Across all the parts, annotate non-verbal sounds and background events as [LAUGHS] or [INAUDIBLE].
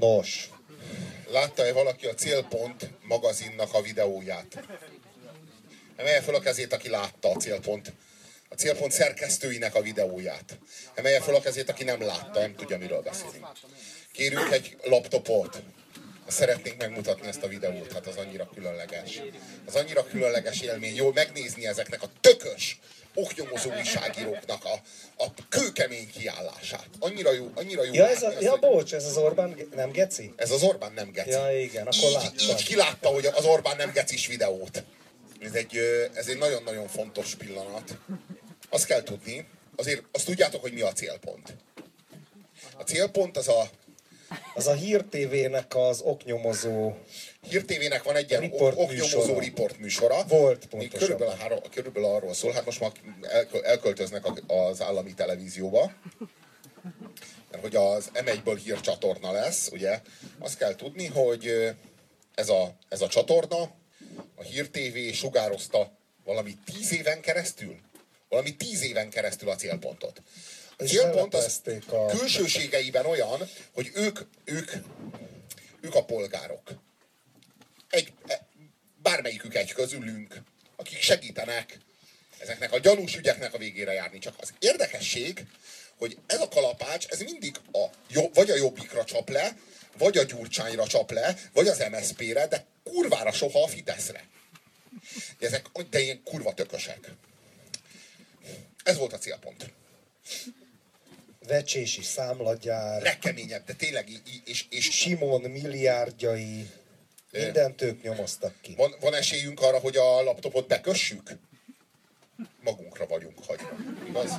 Nos. Látta-e valaki a Célpont magazinnak a videóját? Emelje fel a kezét, aki látta a Célpont. A Célpont szerkesztőinek a videóját. Emelje fel a kezét, aki nem látta, nem tudja, miről beszélünk. Kérünk egy laptopot. Szeretnénk megmutatni ezt a videót, hát az annyira különleges. Az annyira különleges élmény, jól megnézni ezeknek a tökös, oknyomozó újságíróknak a, a kőkemény kiállását. Annyira jó, annyira jó. Ja, ez a, ja bocs, ez az Orbán nem geci? Ez az Orbán nem geci. Ja, igen, akkor így, láttam. így kilátta, hogy az Orbán nem gecis videót. Ez egy, ez egy nagyon-nagyon fontos pillanat. Azt kell tudni, azért azt tudjátok, hogy mi a célpont. A célpont az a Az a Hír TV-nek az oknyomozó Hír TV-nek van egy ilyen Riportműsora. oknyomozó riportműsora. Volt, Még pontosabban. körülbelül, három, körülbelül arról szól, hát most már elkö- elköltöznek az állami televízióba, mert hogy az M1-ből hírcsatorna lesz, ugye, azt kell tudni, hogy ez a, ez a csatorna, a Hír TV sugározta valami tíz éven keresztül, valami tíz éven keresztül a célpontot. A célpont az a- külsőségeiben olyan, hogy ők, ők, ők a polgárok egy, e- bármelyikük egy közülünk, akik segítenek ezeknek a gyanús ügyeknek a végére járni. Csak az érdekesség, hogy ez a kalapács, ez mindig a, vagy a jobbikra csap le, vagy a gyurcsányra csap le, vagy az MSZP-re, de kurvára soha a Fideszre. De ezek de ilyen kurva tökösek. Ez volt a célpont. vecsési számlagyár, Legkeményebb, de tényleg, í- és, és Simon milliárdjai, mindent ők nyomoztak ki. Van, van esélyünk arra, hogy a laptopot bekössük? Magunkra vagyunk hagyva. Igaz?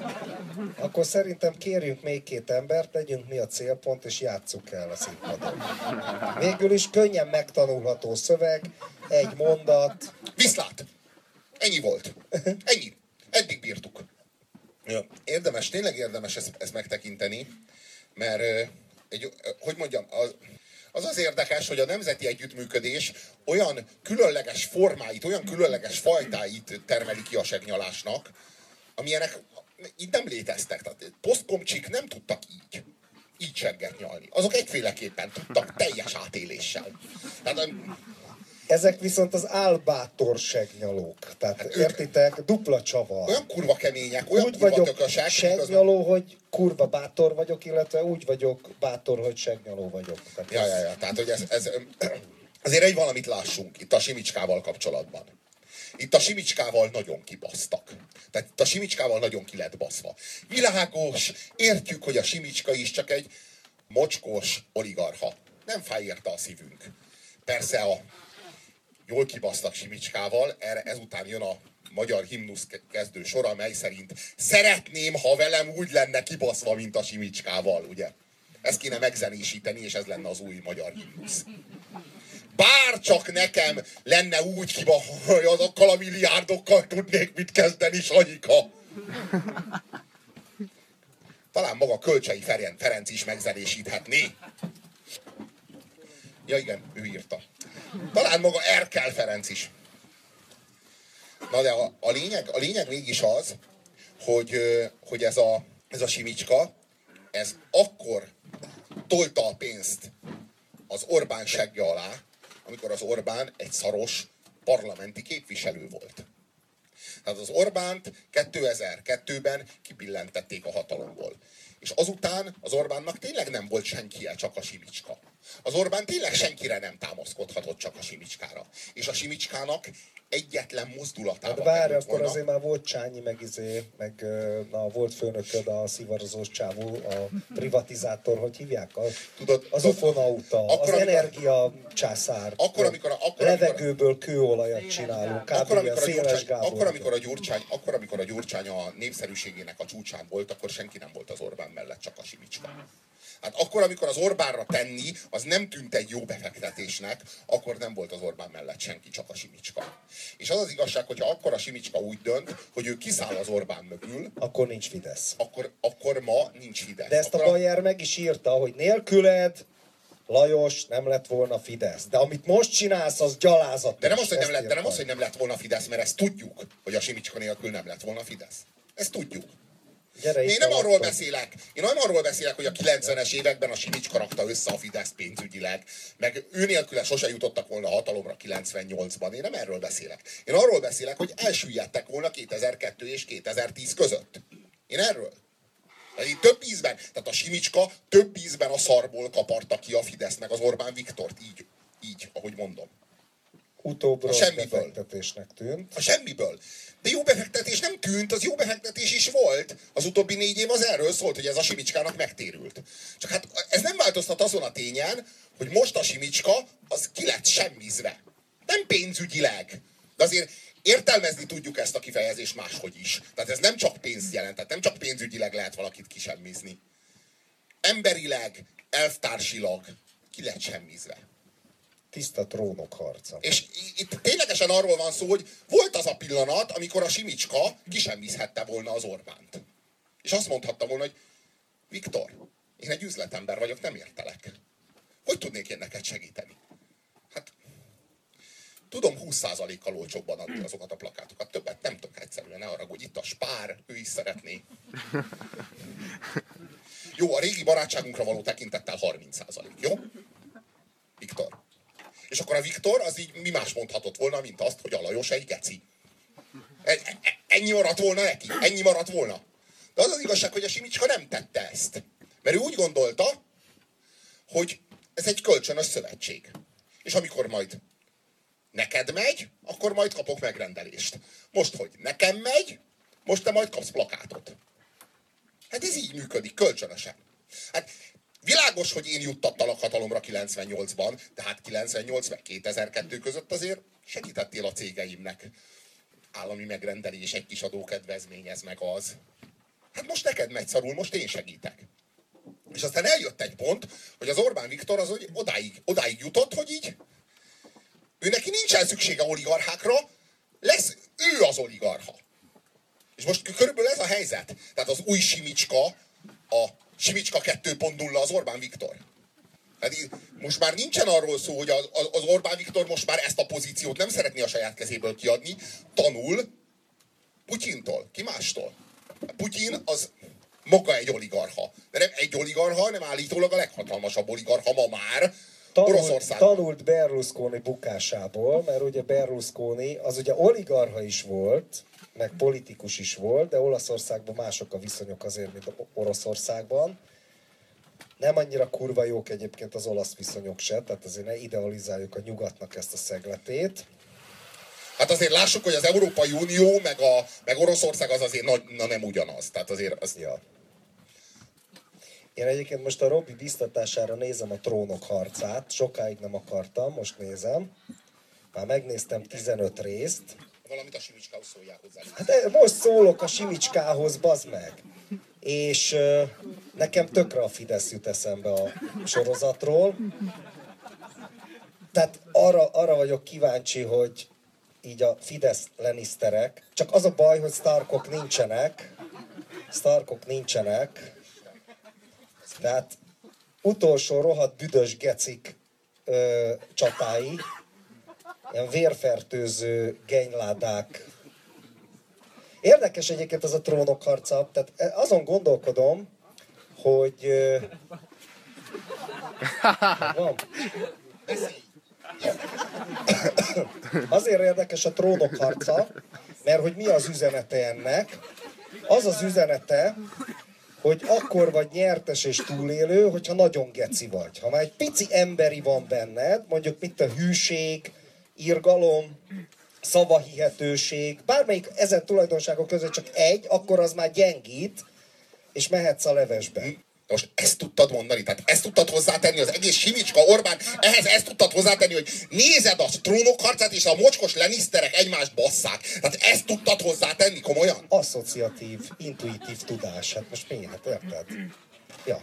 Akkor szerintem kérjünk még két embert, legyünk mi a célpont, és játsszuk el a színpadon. Végül is könnyen megtanulható szöveg, egy mondat, Viszlát! Ennyi volt. Ennyi. Eddig bírtuk. Érdemes, tényleg érdemes ezt, ezt megtekinteni, mert egy, hogy mondjam, az, az az érdekes, hogy a nemzeti együttműködés olyan különleges formáit, olyan különleges fajtáit termeli ki a segnyalásnak, amilyenek így nem léteztek. Tehát posztkomcsik nem tudtak így. Így segget nyalni. Azok egyféleképpen tudtak teljes átéléssel. Tehát ezek viszont az álbátor segnyalók. Tehát Hát értitek, dupla csavar. olyan kurva kemények, olyan Úgy kurva vagyok segnyaló, hogy kurva bátor vagyok, illetve úgy vagyok bátor, hogy segnyaló vagyok. Tehát Ja, ez- ja, ja. Tehát, hogy ez, ez [CLEARS THROAT] azért egy valamit lássunk itt a Simicskával kapcsolatban. Itt a Simicskával nagyon kibasztak. Tehát itt a Simicskával nagyon ki lett baszva. Világos, értjük, hogy a Simicska is csak egy mocskos oligarha. Nem fáj érte a szívünk. Persze a jól kibasztak Simicskával, erre ezután jön a magyar himnusz ke- kezdő sora, mely szerint szeretném, ha velem úgy lenne kibaszva, mint a Simicskával, ugye? Ezt kéne megzenésíteni, és ez lenne az új magyar himnusz. Bár csak nekem lenne úgy kiba, hogy azokkal a milliárdokkal tudnék mit kezdeni, Sanyika. Talán maga Kölcsei Ferenc is megzenésíthetné. Ja igen, ő írta. Talán maga Erkel Ferenc is. Na de a, a, lényeg, a lényeg mégis az, hogy, hogy ez, a, ez a simicska, ez akkor tolta a pénzt az Orbán segge alá, amikor az Orbán egy szaros parlamenti képviselő volt. Tehát az Orbánt 2002-ben kipillentették a hatalomból. És azután az Orbánnak tényleg nem volt senkie, csak a Simicska. Az Orbán tényleg senkire nem támaszkodhatott, csak a Simicskára. És a Simicskának egyetlen mozdulatában Hát várj, akkor volna- azért már volt Csányi, meg izé, meg na, volt főnököd a szivarozós csávó, a privatizátor, hogy hívják? A, Tudod, az tudod, ufonauta, akkor, az amikor- energia császár. Akkor, amikor- akkor, Levegőből kőolajat csinálunk, kb. akkor, amikor a Széles Gyurcsány, Gábor. akkor, amikor a Gyurcsány, akkor, amikor a Gyurcsány a népszerűségének a csúcsán volt, akkor senki nem volt az Orbán mellett, csak a Simicska. Hát akkor, amikor az Orbánra tenni, az nem tűnt egy jó befektetésnek, akkor nem volt az Orbán mellett senki, csak a Simicska. És az az igazság, hogyha akkor a Simicska úgy dönt, hogy ő kiszáll az Orbán mögül, Akkor nincs Fidesz. akkor, akkor ma nincs Fidesz. De ezt a akkor Bayer meg is írta, hogy nélküled Lajos nem lett volna Fidesz. De amit most csinálsz, az gyalázat. De nem az, hogy nem, lett, de nem az, hogy nem lett volna Fidesz, mert ezt tudjuk, hogy a Simicska nélkül nem lett volna Fidesz. Ezt tudjuk. Gyere Én nem arról beszélek. Én nem arról beszélek, hogy a 90-es években a Simicska rakta össze a Fidesz pénzügyileg, meg ő nélküle sose jutottak volna hatalomra 98-ban. Én nem erről beszélek. Én arról beszélek, hogy elsüllyedtek volna 2002 és 2010 között. Én erről. Tehát így több ízben, tehát a Simicska több ízben a szarból kaparta ki a Fidesz meg az Orbán Viktort. Így, így, ahogy mondom. Utóbb A semmiből. tűnt. A semmiből. De jó befektetés nem tűnt, az jó befektetés is volt. Az utóbbi négy év az erről szólt, hogy ez a Simicskának megtérült. Csak hát ez nem változtat azon a tényen, hogy most a Simicska az ki lett semmizve. Nem pénzügyileg. De azért értelmezni tudjuk ezt a kifejezést máshogy is. Tehát ez nem csak pénzt jelent, tehát nem csak pénzügyileg lehet valakit kisemmizni. Emberileg, elvtársilag ki lett semmizve. Tiszta trónok harca. És itt ténylegesen arról van szó, hogy volt az a pillanat, amikor a Simicska kisemmizhette volna az Orbánt. És azt mondhatta volna, hogy Viktor, én egy üzletember vagyok, nem értelek. Hogy tudnék én neked segíteni? Hát, tudom 20%-kal olcsóbban adni azokat a plakátokat. Többet nem tudok egyszerűen, ne hogy itt a spár, ő is szeretné. Jó, a régi barátságunkra való tekintettel 30%, jó? Viktor. És akkor a Viktor az így mi más mondhatott volna, mint azt, hogy a Lajos egy geci. E- e- Ennyi maradt volna neki, ennyi maradt volna. De az az igazság, hogy a Simicska nem tette ezt. Mert ő úgy gondolta, hogy ez egy kölcsönös szövetség. És amikor majd neked megy, akkor majd kapok megrendelést. Most, hogy nekem megy, most te majd kapsz plakátot. Hát ez így működik, kölcsönösen. Hát világos, hogy én juttattalak hatalomra 98-ban, de hát 98 meg 2002 között azért segítettél a cégeimnek. Állami megrendelés, egy kis adókedvezmény, ez meg az. Hát most neked megy szarul, most én segítek. És aztán eljött egy pont, hogy az Orbán Viktor az hogy odáig, odáig jutott, hogy így ő neki nincsen szüksége oligarchákra, lesz ő az oligarcha. És most körülbelül ez a helyzet. Tehát az új Simicska, a Simicska 2.0 az Orbán Viktor. Hát most már nincsen arról szó, hogy az, az Orbán Viktor most már ezt a pozíciót nem szeretné a saját kezéből kiadni, tanul Putyintól, ki mástól. Putyin az maga egy oligarcha. De nem egy oligarcha, hanem állítólag a leghatalmasabb oligarcha ma már Tanult, tanult Berlusconi bukásából, mert ugye Berlusconi az ugye oligarha is volt, meg politikus is volt, de Olaszországban mások a viszonyok azért, mint Oroszországban. Nem annyira kurva jók egyébként az olasz viszonyok se, tehát azért ne idealizáljuk a nyugatnak ezt a szegletét. Hát azért lássuk, hogy az Európai Unió meg, a, meg Oroszország az azért nagy, na nem ugyanaz. Tehát azért az, Ja. Én egyébként most a Robi biztatására nézem a trónok harcát, sokáig nem akartam, most nézem. Már megnéztem 15 részt. Valamit a Simicskához szóljál hozzá. Hát eh, most szólok a Simicskához, bazd meg. És ö, nekem tökre a Fidesz jut eszembe a sorozatról. Tehát arra, arra vagyok kíváncsi, hogy így a Fidesz leniszterek, csak az a baj, hogy Starkok nincsenek, Starkok nincsenek, tehát utolsó rohadt büdös gecik ö, csatái, ilyen vérfertőző genyládák. Érdekes egyébként ez a trónok harca, tehát azon gondolkodom, hogy... Van? Azért érdekes a trónok harca, mert hogy mi az üzenete ennek? Az az üzenete, hogy akkor vagy nyertes és túlélő, hogyha nagyon geci vagy. Ha már egy pici emberi van benned, mondjuk mit a hűség, irgalom, szavahihetőség, bármelyik ezen tulajdonságok között csak egy, akkor az már gyengít, és mehetsz a levesbe. Most ezt tudtad mondani, tehát ezt tudtad hozzátenni, az egész Simicska Orbán, ehhez ezt tudtad hozzátenni, hogy nézed a trónok harcát, és a mocskos leniszterek egymást basszák. Tehát ezt tudtad hozzátenni, komolyan? Asszociatív, intuitív tudás. Hát most mi? Hát érted? Ja.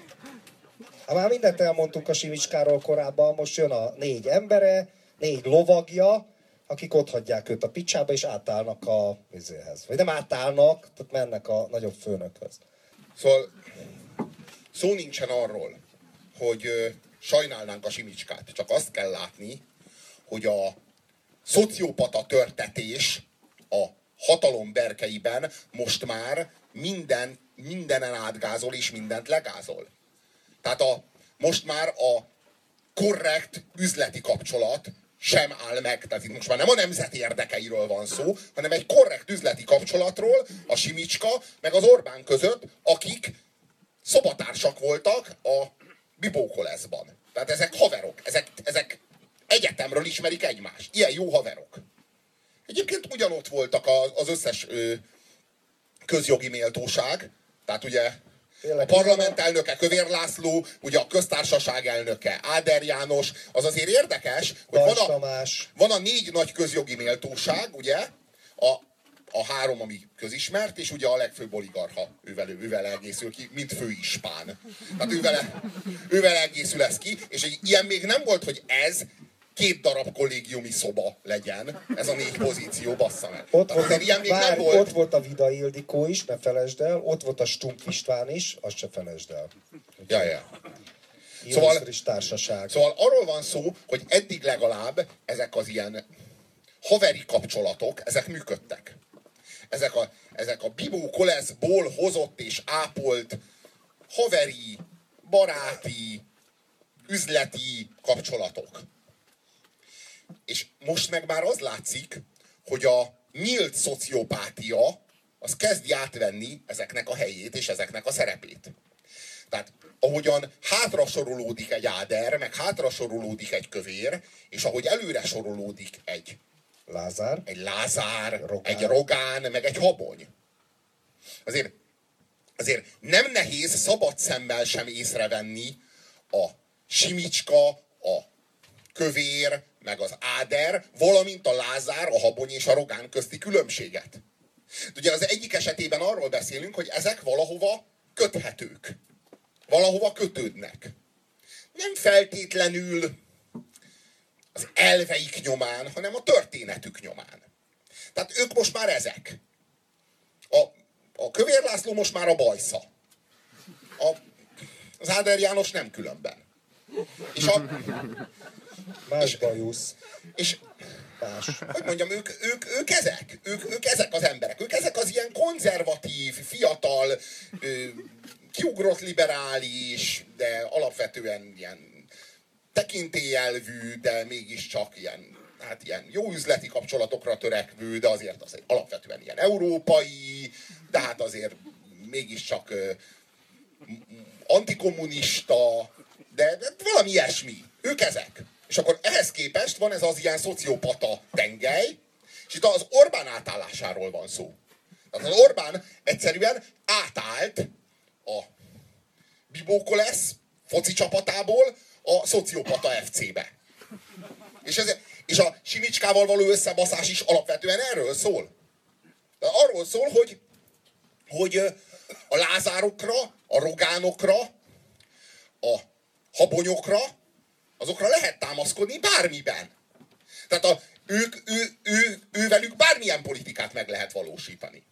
Hát már mindent elmondtunk a Simicskáról korábban, most jön a négy embere, négy lovagja, akik ott hagyják őt a picsába, és átállnak a vizéhez. Vagy nem átállnak, tehát mennek a nagyobb főnökhöz. Szóval szó nincsen arról, hogy ö, sajnálnánk a Simicskát. Csak azt kell látni, hogy a szociopata törtetés a hatalom berkeiben most már minden, mindenen átgázol és mindent legázol. Tehát a, most már a korrekt üzleti kapcsolat sem áll meg. Tehát itt most már nem a nemzeti érdekeiről van szó, hanem egy korrekt üzleti kapcsolatról a Simicska meg az Orbán között, akik szobatársak voltak a Bibókoleszban. Tehát ezek haverok, ezek, ezek egyetemről ismerik egymást. Ilyen jó haverok. Egyébként ugyanott voltak az összes közjogi méltóság, tehát ugye a parlament elnöke Kövér László, ugye a köztársaság elnöke Áder János, az azért érdekes, hogy van a, van a négy nagy közjogi méltóság, ugye, a, a három, ami közismert, és ugye a legfőbb oligarha, ővel, ővel egészül ki, mint főispán. Tehát ővel, ővel egészül ez ki, és egy, ilyen még nem volt, hogy ez két darab kollégiumi szoba legyen, ez a négy pozíció, bassza meg. Ott, volt, a, ilyen még bár, nem volt. ott volt a Vida Ildikó is, ne felejtsd el, ott volt a Stumpf István is, azt se felejtsd el. Ja, ja. Szóval, is társaság. szóval arról van szó, hogy eddig legalább ezek az ilyen haveri kapcsolatok, ezek működtek. Ezek a, ezek a Bibó Koleszból hozott és ápolt haveri, baráti, üzleti kapcsolatok. És most meg már az látszik, hogy a nyílt szociopátia az kezdi átvenni ezeknek a helyét és ezeknek a szerepét. Tehát ahogyan hátra sorolódik egy áder, meg hátra sorolódik egy kövér, és ahogy előre sorolódik egy Lázár, egy Lázár, Rogán. egy Rogán, meg egy Habony. Azért, azért nem nehéz szabad szemmel sem észrevenni a Simicska, a kövér, meg az áder, valamint a lázár, a habony és a rogán közti különbséget. Ugye az egyik esetében arról beszélünk, hogy ezek valahova köthetők. Valahova kötődnek. Nem feltétlenül az elveik nyomán, hanem a történetük nyomán. Tehát ők most már ezek. A, a Kövér László most már a bajsza. A, az Áder János nem különben. És a, Más bajusz. És, Más. hogy mondjam, ők, ők, ők ezek. Ők, ők ezek az emberek. Ők ezek az ilyen konzervatív, fiatal, kiugrott liberális, de alapvetően ilyen tekintélyelvű, de mégiscsak ilyen, hát ilyen jó üzleti kapcsolatokra törekvő, de azért az alapvetően ilyen európai, de hát azért mégiscsak antikommunista, de, de valami ilyesmi. Ők ezek. És akkor ehhez képest van ez az ilyen szociopata tengely, és itt az Orbán átállásáról van szó. Tehát az Orbán egyszerűen átállt a Bibókolesz foci csapatából a szociopata FC-be. És, ez, és a Simicskával való összebaszás is alapvetően erről szól. De arról szól, hogy, hogy a lázárokra, a rogánokra, a habonyokra, azokra lehet támaszkodni bármiben. Tehát a, ők, ő, ő, ő, velük bármilyen politikát meg lehet valósítani.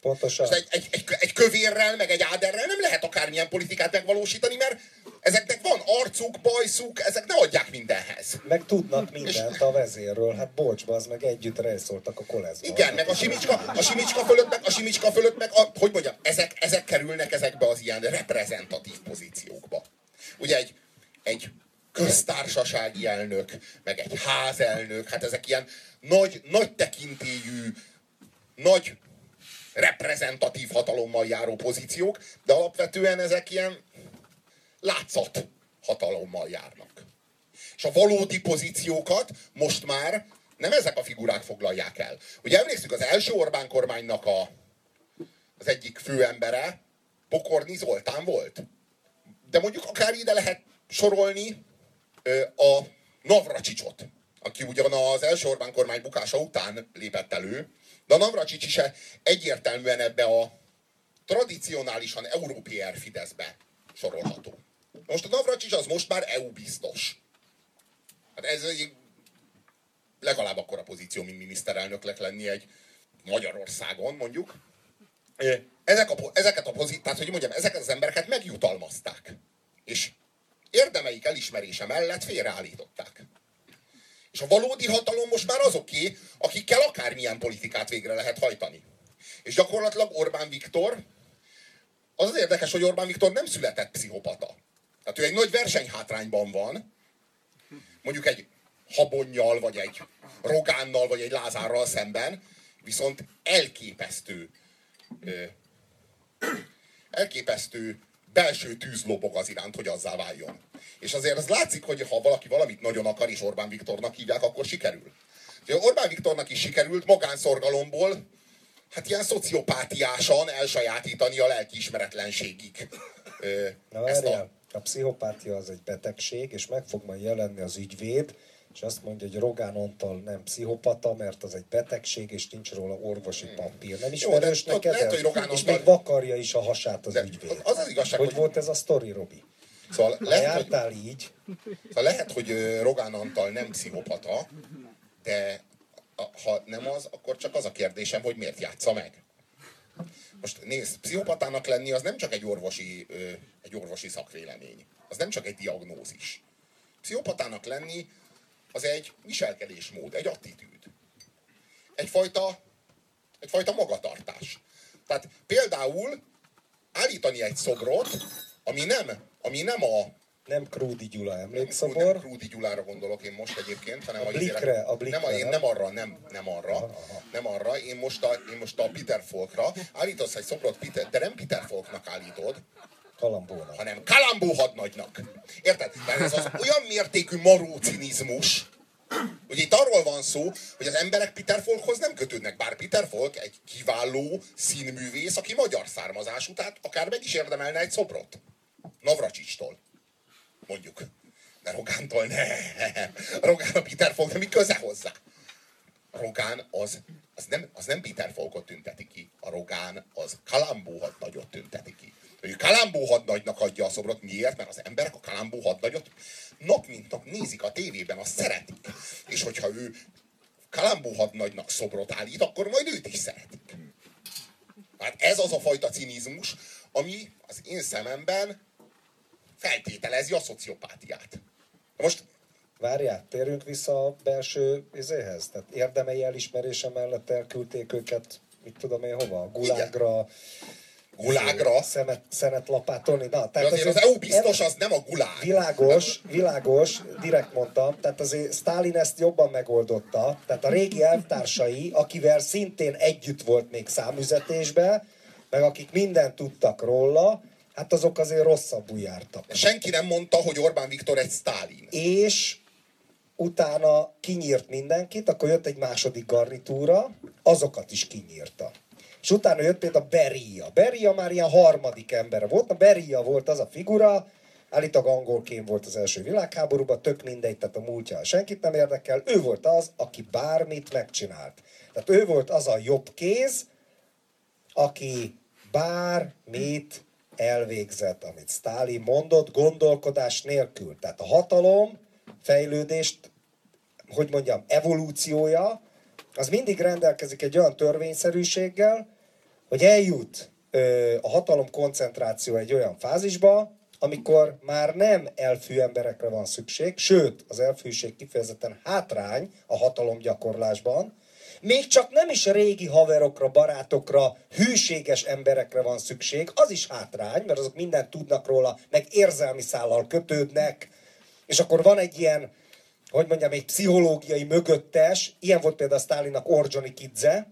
Pontosan. Egy, egy, egy, egy kövérrel, meg egy áderrel nem lehet akármilyen politikát megvalósítani, mert ezeknek van arcuk, bajszuk, ezek ne adják mindenhez. Meg tudnak mindent a vezérről. Hát bocs, az meg együtt rejszoltak a koleszba. Igen, meg a simicska, a simicska fölött, meg, a simicska fölött, meg a, hogy mondjam, ezek, ezek kerülnek ezekbe az ilyen reprezentatív pozíciókba. Ugye egy, egy köztársasági elnök, meg egy házelnök, hát ezek ilyen nagy, nagy tekintélyű, nagy reprezentatív hatalommal járó pozíciók, de alapvetően ezek ilyen látszat hatalommal járnak. És a valódi pozíciókat most már nem ezek a figurák foglalják el. Ugye emlékszünk, az első Orbán kormánynak a, az egyik főembere Pokorni Zoltán volt. De mondjuk akár ide lehet sorolni a Navracsicsot, aki ugyan az első Orbán kormány bukása után lépett elő, de a Navracsics is egyértelműen ebbe a tradicionálisan európér Fideszbe sorolható. Most a Navracsics az most már EU biztos. Hát ez egy legalább akkora pozíció, mint miniszterelnöknek lenni egy Magyarországon, mondjuk. Ezek a, ezeket a pozíciót, tehát hogy mondjam, ezeket az embereket megjutalmazták. És érdemeik elismerése mellett félreállították. És a valódi hatalom most már azoké, akikkel akármilyen politikát végre lehet hajtani. És gyakorlatilag Orbán Viktor az az érdekes, hogy Orbán Viktor nem született pszichopata. Tehát ő egy nagy versenyhátrányban van, mondjuk egy habonnyal, vagy egy rogánnal, vagy egy lázárral szemben, viszont elképesztő, elképesztő belső tűz lobog az iránt, hogy azzá váljon. És azért az látszik, hogy ha valaki valamit nagyon akar, és Orbán Viktornak hívják, akkor sikerül. Orbán Viktornak is sikerült magánszorgalomból, hát ilyen szociopátiásan elsajátítani a lelkiismeretlenségig. Na, ezt a... a pszichopátia az egy betegség, és meg fog majd jelenni az ügyvéd, és azt mondja, hogy Rogán Antal nem pszichopata, mert az egy betegség, és nincs róla orvosi papír. Nem ismerős neked lehet, hogy Rogán és még vakarja is a hasát az de ügyvéd. Az az igazság, hogy, hogy volt ez a sztori, Robi? Szóval lehet, hogy, így. Szóval lehet, hogy Rogán Antal nem pszichopata, de ha nem az, akkor csak az a kérdésem, hogy miért játsza meg. Most nézd, pszichopatának lenni az nem csak egy orvosi, egy orvosi szakvélemény. Az nem csak egy diagnózis. Pszichopatának lenni az egy viselkedésmód, egy attitűd. Egyfajta, egyfajta magatartás. Tehát például állítani egy szobrot, ami nem, ami nem a nem Krúdi Gyula emlékszobor. Nem, nem Krúdi Gyulára gondolok én most egyébként, hanem a, a Blikre, a Blikre, nem, a, én nem arra, nem, nem arra, aha, aha. nem arra, én most, a, én most a Peter Folkra állítasz egy szobrot, Peter, de nem Peter Folknak állítod, Kalambónak. hanem Kalambó hadnagynak. Érted? Tehát ez az olyan mértékű maró cinizmus, hogy itt arról van szó, hogy az emberek Peter Folkhoz nem kötődnek, bár Peter Folk egy kiváló színművész, aki magyar származású, tehát akár meg is érdemelne egy szobrot. Navracsistól mondjuk. De Rogántól ne. Rogán a Peter Falk, de mi köze hozzá? Rogán az, az, nem, az nem Peter Falkot tünteti ki. A Rogán az Kalambó hadnagyot Hogy Kalambó hadnagynak adja a szobrot. Miért? Mert az emberek a Kalambó hadnagyot nap mint nap nézik a tévében, azt szeretik. És hogyha ő Kalambó hadnagynak szobrot állít, akkor majd őt is szeretik. Hát ez az a fajta cinizmus, ami az én szememben feltételezi a szociopátiát. Most Várjál, térjünk vissza a belső izéhez. Tehát érdemei elismerése mellett elküldték őket, mit tudom én hova, gulágra, Gulágra? Szemet, szemet lapátolni. Na, tehát azért az EU biztos, az nem a gulág. Világos, világos, direkt mondtam. Tehát azért Stalin ezt jobban megoldotta. Tehát a régi elvtársai, akivel szintén együtt volt még számüzetésben, meg akik mindent tudtak róla, hát azok azért rosszabbul jártak. Senki nem mondta, hogy Orbán Viktor egy Stálin. És utána kinyírt mindenkit, akkor jött egy második garnitúra, azokat is kinyírta. És utána jött például Beria. Beria már ilyen harmadik ember volt. A Beria volt az a figura, állítólag angolkén volt az első világháborúban, tök mindegy, tehát a múltja senkit nem érdekel. Ő volt az, aki bármit megcsinált. Tehát ő volt az a jobb kéz, aki bármit elvégzett, amit Stalin mondott, gondolkodás nélkül. Tehát a hatalom fejlődést, hogy mondjam, evolúciója, az mindig rendelkezik egy olyan törvényszerűséggel, hogy eljut a hatalom koncentráció egy olyan fázisba, amikor már nem elfű emberekre van szükség, sőt, az elfűség kifejezetten hátrány a hatalom gyakorlásban, még csak nem is régi haverokra, barátokra, hűséges emberekre van szükség, az is hátrány, mert azok mindent tudnak róla, meg érzelmi szállal kötődnek, és akkor van egy ilyen, hogy mondjam, egy pszichológiai mögöttes, ilyen volt például a Stálinnak Orjoni Kidze,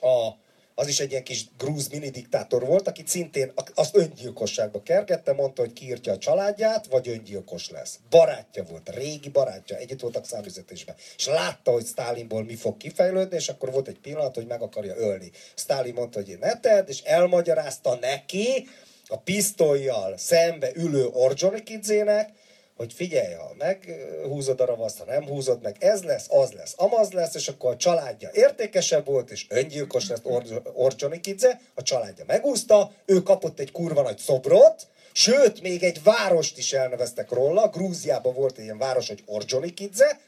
a az is egy ilyen kis grúz mini diktátor volt, aki szintén azt öngyilkosságba kergette, mondta, hogy kiírtja a családját, vagy öngyilkos lesz. Barátja volt, régi barátja, együtt voltak számüzetésben. És látta, hogy Stálinból mi fog kifejlődni, és akkor volt egy pillanat, hogy meg akarja ölni. Stálin mondta, hogy ne tedd, és elmagyarázta neki, a pisztolyjal szembe ülő Ordzsonikidzének, hogy figyelj, ha meghúzod a ravaszt, ha nem húzod meg, ez lesz, az lesz, amaz lesz, és akkor a családja értékesebb volt, és öngyilkos Or- Orcsonikidze, a családja megúszta, ő kapott egy kurva nagy szobrot, sőt, még egy várost is elneveztek róla, Grúziában volt egy ilyen város, hogy Orcsonikidze,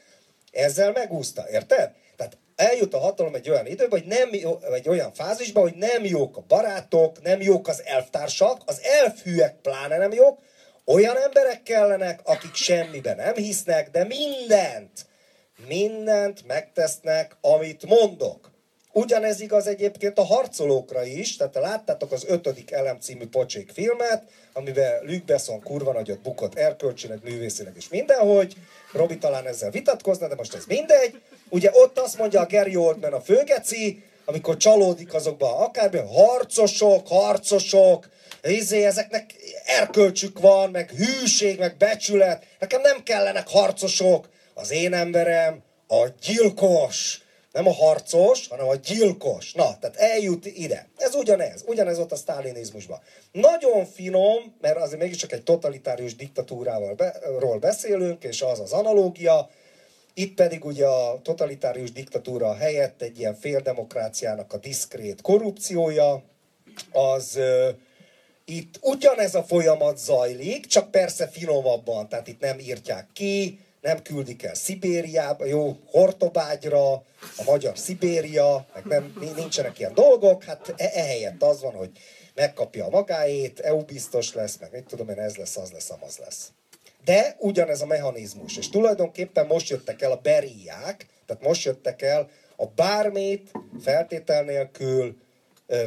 ezzel megúszta, érted? Tehát eljut a hatalom egy olyan időben, hogy nem jó, egy olyan fázisban, hogy nem jók a barátok, nem jók az elvtársak, az elfűek pláne nem jók, olyan emberek kellenek, akik semmiben nem hisznek, de mindent, mindent megtesznek, amit mondok. Ugyanez igaz egyébként a harcolókra is, tehát láttátok az ötödik elem című pocsék filmet, amiben Luc Besson kurva nagyot bukott erkölcsileg, művészileg és mindenhogy. Robi talán ezzel vitatkozna, de most ez mindegy. Ugye ott azt mondja a Gary Oldman a főgeci, amikor csalódik azokban akármi, harcosok, harcosok, izé, ezeknek erkölcsük van, meg hűség, meg becsület. Nekem nem kellenek harcosok. Az én emberem a gyilkos. Nem a harcos, hanem a gyilkos. Na, tehát eljut ide. Ez ugyanez. Ugyanez ott a sztálinizmusban. Nagyon finom, mert azért mégiscsak egy totalitárius diktatúrával be, ról beszélünk, és az az analógia, itt pedig ugye a totalitárius diktatúra helyett egy ilyen féldemokráciának a diszkrét korrupciója, az itt ugyanez a folyamat zajlik, csak persze finomabban, tehát itt nem írtják ki, nem küldik el Szibériába, jó, Hortobágyra, a magyar Szibéria, meg nem, nincsenek ilyen dolgok, hát e- ehelyett az van, hogy megkapja a magáét, EU biztos lesz, meg mit tudom én, ez lesz, az lesz, amaz lesz. De ugyanez a mechanizmus, és tulajdonképpen most jöttek el a beríják, tehát most jöttek el a bármit feltétel nélkül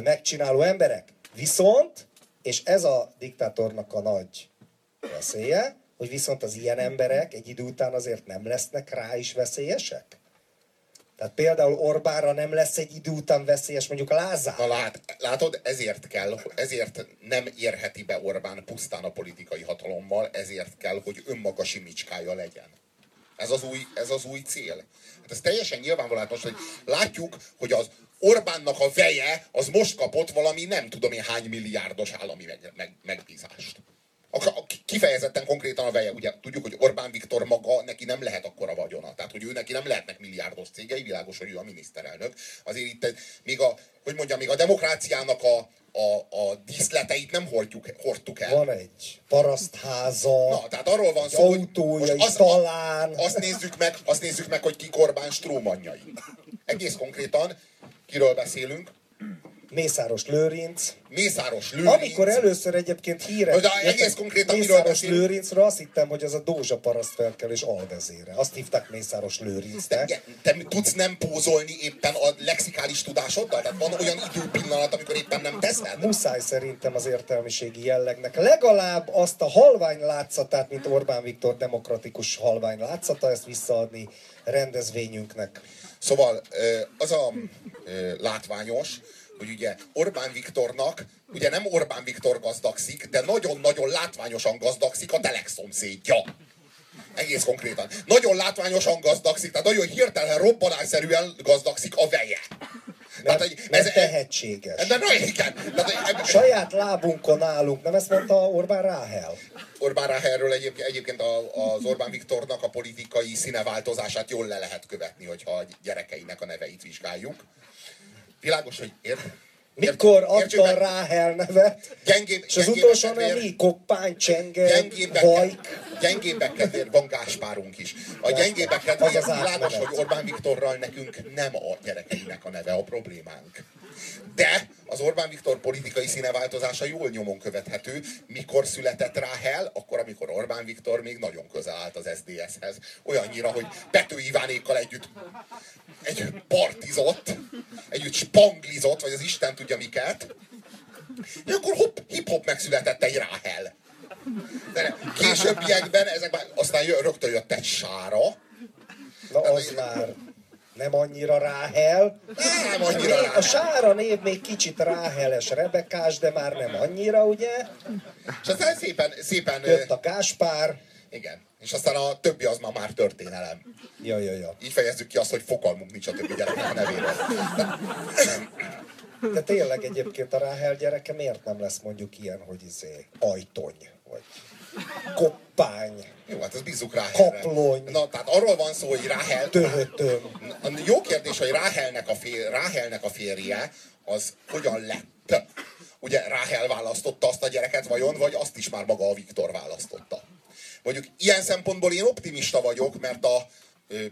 megcsináló emberek. Viszont, és ez a diktátornak a nagy veszélye, hogy viszont az ilyen emberek egy idő után azért nem lesznek rá is veszélyesek? Tehát például Orbánra nem lesz egy idő után veszélyes mondjuk Lázár? Na lát, látod, ezért kell, ezért nem érheti be Orbán pusztán a politikai hatalommal, ezért kell, hogy önmaga simicskája legyen. Ez az új, ez az új cél. Hát ez teljesen nyilvánvaló, hát hogy látjuk, hogy az Orbánnak a veje az most kapott valami nem tudom én hány milliárdos állami meg, meg, megbízást. A, a, kifejezetten konkrétan a veje, ugye tudjuk, hogy Orbán Viktor maga neki nem lehet akkora vagyona. Tehát, hogy ő neki nem lehetnek milliárdos cégei, világos, hogy ő a miniszterelnök. Azért itt még a, hogy mondjam, még a demokráciának a, a, a díszleteit nem hordjuk, hordtuk el. Van egy parasztháza, Na, tehát arról van szó, autója is talán. azt nézzük meg, azt nézzük meg, hogy ki Orbán strómanjai. Egész konkrétan, kiről beszélünk? Mészáros Lőrinc. Mészáros Lőrinc. Amikor először egyébként híres De egész konkrétan Mészáros? Lőrincről azt hittem, hogy az a Dózsa parasztfelkelés alvezére. Azt hívták Mészáros Lőrincnek. Te, te tudsz nem pózolni éppen a lexikális tudásoddal? Tehát van olyan időpillanat, amikor éppen nem teszed? Muszáj szerintem az értelmiségi jellegnek legalább azt a halvány látszatát, mint Orbán Viktor demokratikus halvány látszata, ezt visszaadni rendezvényünknek. Szóval az a látványos, hogy ugye Orbán Viktornak, ugye nem Orbán Viktor gazdagszik, de nagyon-nagyon látványosan gazdagszik a Telex szomszédja. Egész konkrétan. Nagyon látványosan gazdagszik, tehát nagyon hirtelen, robbanásszerűen gazdagszik a veje. Mert, hogy mert tehetséges. De, na, igen. Tehát, Saját lábunkon állunk, nem ezt mondta Orbán Ráhel? Orbán Ráhelről egyébként, egyébként a, az Orbán Viktornak a politikai színeváltozását jól le lehet követni, hogyha a gyerekeinek a neveit vizsgáljuk. Világos, hogy ért, Mikor adta meg, Rá nevet? Gyengébb, És az utolsó nem mi? Koppány, Csenge, Vajk. gyengébbek kedvéért van Gáspárunk is. A gyengébbek kedvéért világos, hogy Orbán Viktorral nekünk nem a gyerekeinek a neve a problémánk. De az Orbán Viktor politikai színeváltozása jól nyomon követhető. Mikor született Ráhel? Akkor, amikor Orbán Viktor még nagyon közel állt az SDS-hez. Olyannyira, hogy Pető Ivánékkal együtt együtt partizott, együtt spanglizott, vagy az Isten tudja miket. És akkor hopp, hip-hop megszületett egy Ráhel. De későbbiekben ezekben, aztán jö, rögtön jött egy sára. Na az már nem annyira Ráhel. Nem annyira A. Sára név még kicsit Ráheles, Rebekás, de már nem annyira, ugye? És aztán szépen, szépen, Jött a Gáspár. igen. És aztán a többi az ma már történelem. Ja, ja, ja. Így fejezzük ki azt, hogy fogalmunk nincs a többi gyereknek a nevéről. De tényleg egyébként a Ráhel gyereke miért nem lesz mondjuk ilyen, hogy izé, ajtony, vagy koppány, Jó, hát ezt bízzuk Ráhelre. Kaplony. Na, tehát arról van szó, hogy Ráhel... töhötöm. A jó kérdés, hogy Ráhelnek a, fér, Ráhelnek a férje az hogyan lett? Ugye Ráhel választotta azt a gyereket vajon, vagy azt is már maga a Viktor választotta? Mondjuk ilyen szempontból én optimista vagyok, mert a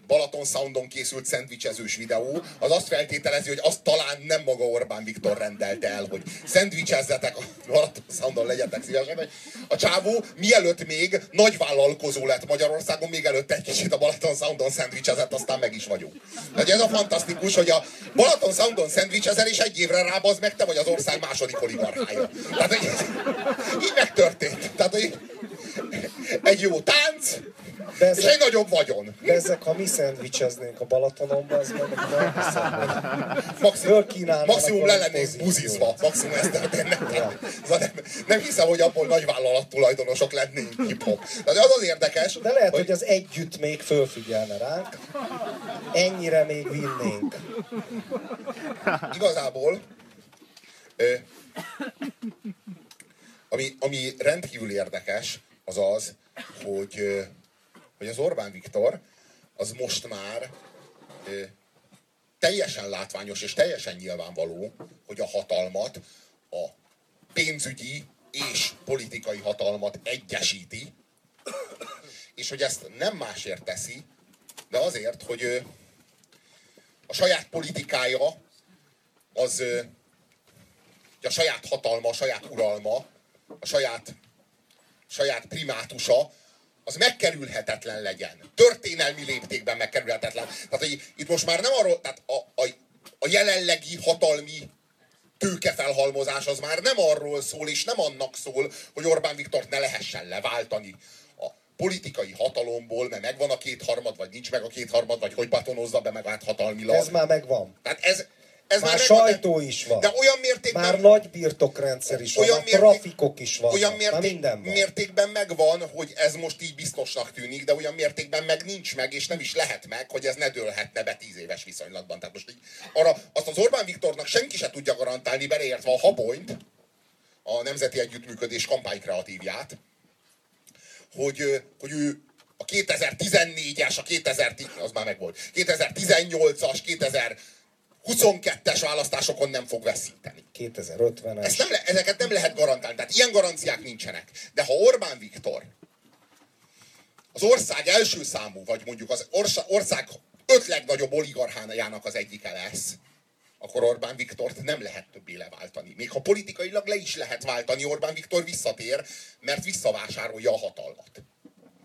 Balaton Soundon készült szendvicsezős videó, az azt feltételezi, hogy azt talán nem maga Orbán Viktor rendelte el, hogy szendvicsezzetek a Balaton Soundon, legyetek szívesek. A csávó mielőtt még nagy vállalkozó lett Magyarországon, még előtt egy kicsit a Balaton Soundon szendvicsezett, aztán meg is vagyunk. Tehát ez a fantasztikus, hogy a Balaton Soundon szendvicsezel, és egy évre rábaz meg te vagy az ország második oligarchája. Tehát, hogy így megtörtént. Tehát, hogy egy jó tánc, de ezek, és egy nagyobb vagyon. De ezek, ha mi szendvicseznénk a Balatonomba, az meg maximum, maximum le lennénk buzizva. Maximum ez történne. Ja. Nem, nem hiszem, hogy abból nagy vállalat tulajdonosok lennénk hip-hop. De az az érdekes. De lehet, hogy, hogy az együtt még fölfigyelne ránk. Ennyire még vinnénk. Igazából ami, ami rendkívül érdekes, az az, hogy, hogy az Orbán Viktor az most már teljesen látványos és teljesen nyilvánvaló, hogy a hatalmat, a pénzügyi és politikai hatalmat egyesíti, és hogy ezt nem másért teszi, de azért, hogy a saját politikája az a saját hatalma, a saját uralma, a saját saját primátusa, az megkerülhetetlen legyen. Történelmi léptékben megkerülhetetlen. Tehát, hogy itt most már nem arról, tehát a, a, a jelenlegi hatalmi tőkefelhalmozás az már nem arról szól, és nem annak szól, hogy Orbán Viktort ne lehessen leváltani a politikai hatalomból, mert megvan a kétharmad, vagy nincs meg a kétharmad, vagy hogy batonozza be magát hatalmilag. Ez már megvan. Tehát ez, ez már, már sajtó de, is van. De olyan mértékben... Már nagy birtokrendszer is olyan van, mérték, trafikok is van. Olyan mérték, minden van. mértékben megvan, hogy ez most így biztosnak tűnik, de olyan mértékben meg nincs meg, és nem is lehet meg, hogy ez ne dőlhetne be tíz éves viszonylatban. Tehát most így arra, azt az Orbán Viktornak senki se tudja garantálni, beleértve a Habonyt, a Nemzeti Együttműködés kampánykreatívját, hogy, hogy ő a 2014-es, a 2010, az már megvolt, 2018-as, 2000 22-es választásokon nem fog veszíteni. 2050-es. Ezt nem le, ezeket nem lehet garantálni. Tehát ilyen garanciák nincsenek. De ha Orbán Viktor az ország első számú, vagy mondjuk az ország öt legnagyobb oligarchájának az egyike lesz, akkor Orbán Viktort nem lehet többé leváltani. Még ha politikailag le is lehet váltani, Orbán Viktor visszatér, mert visszavásárolja a hatalmat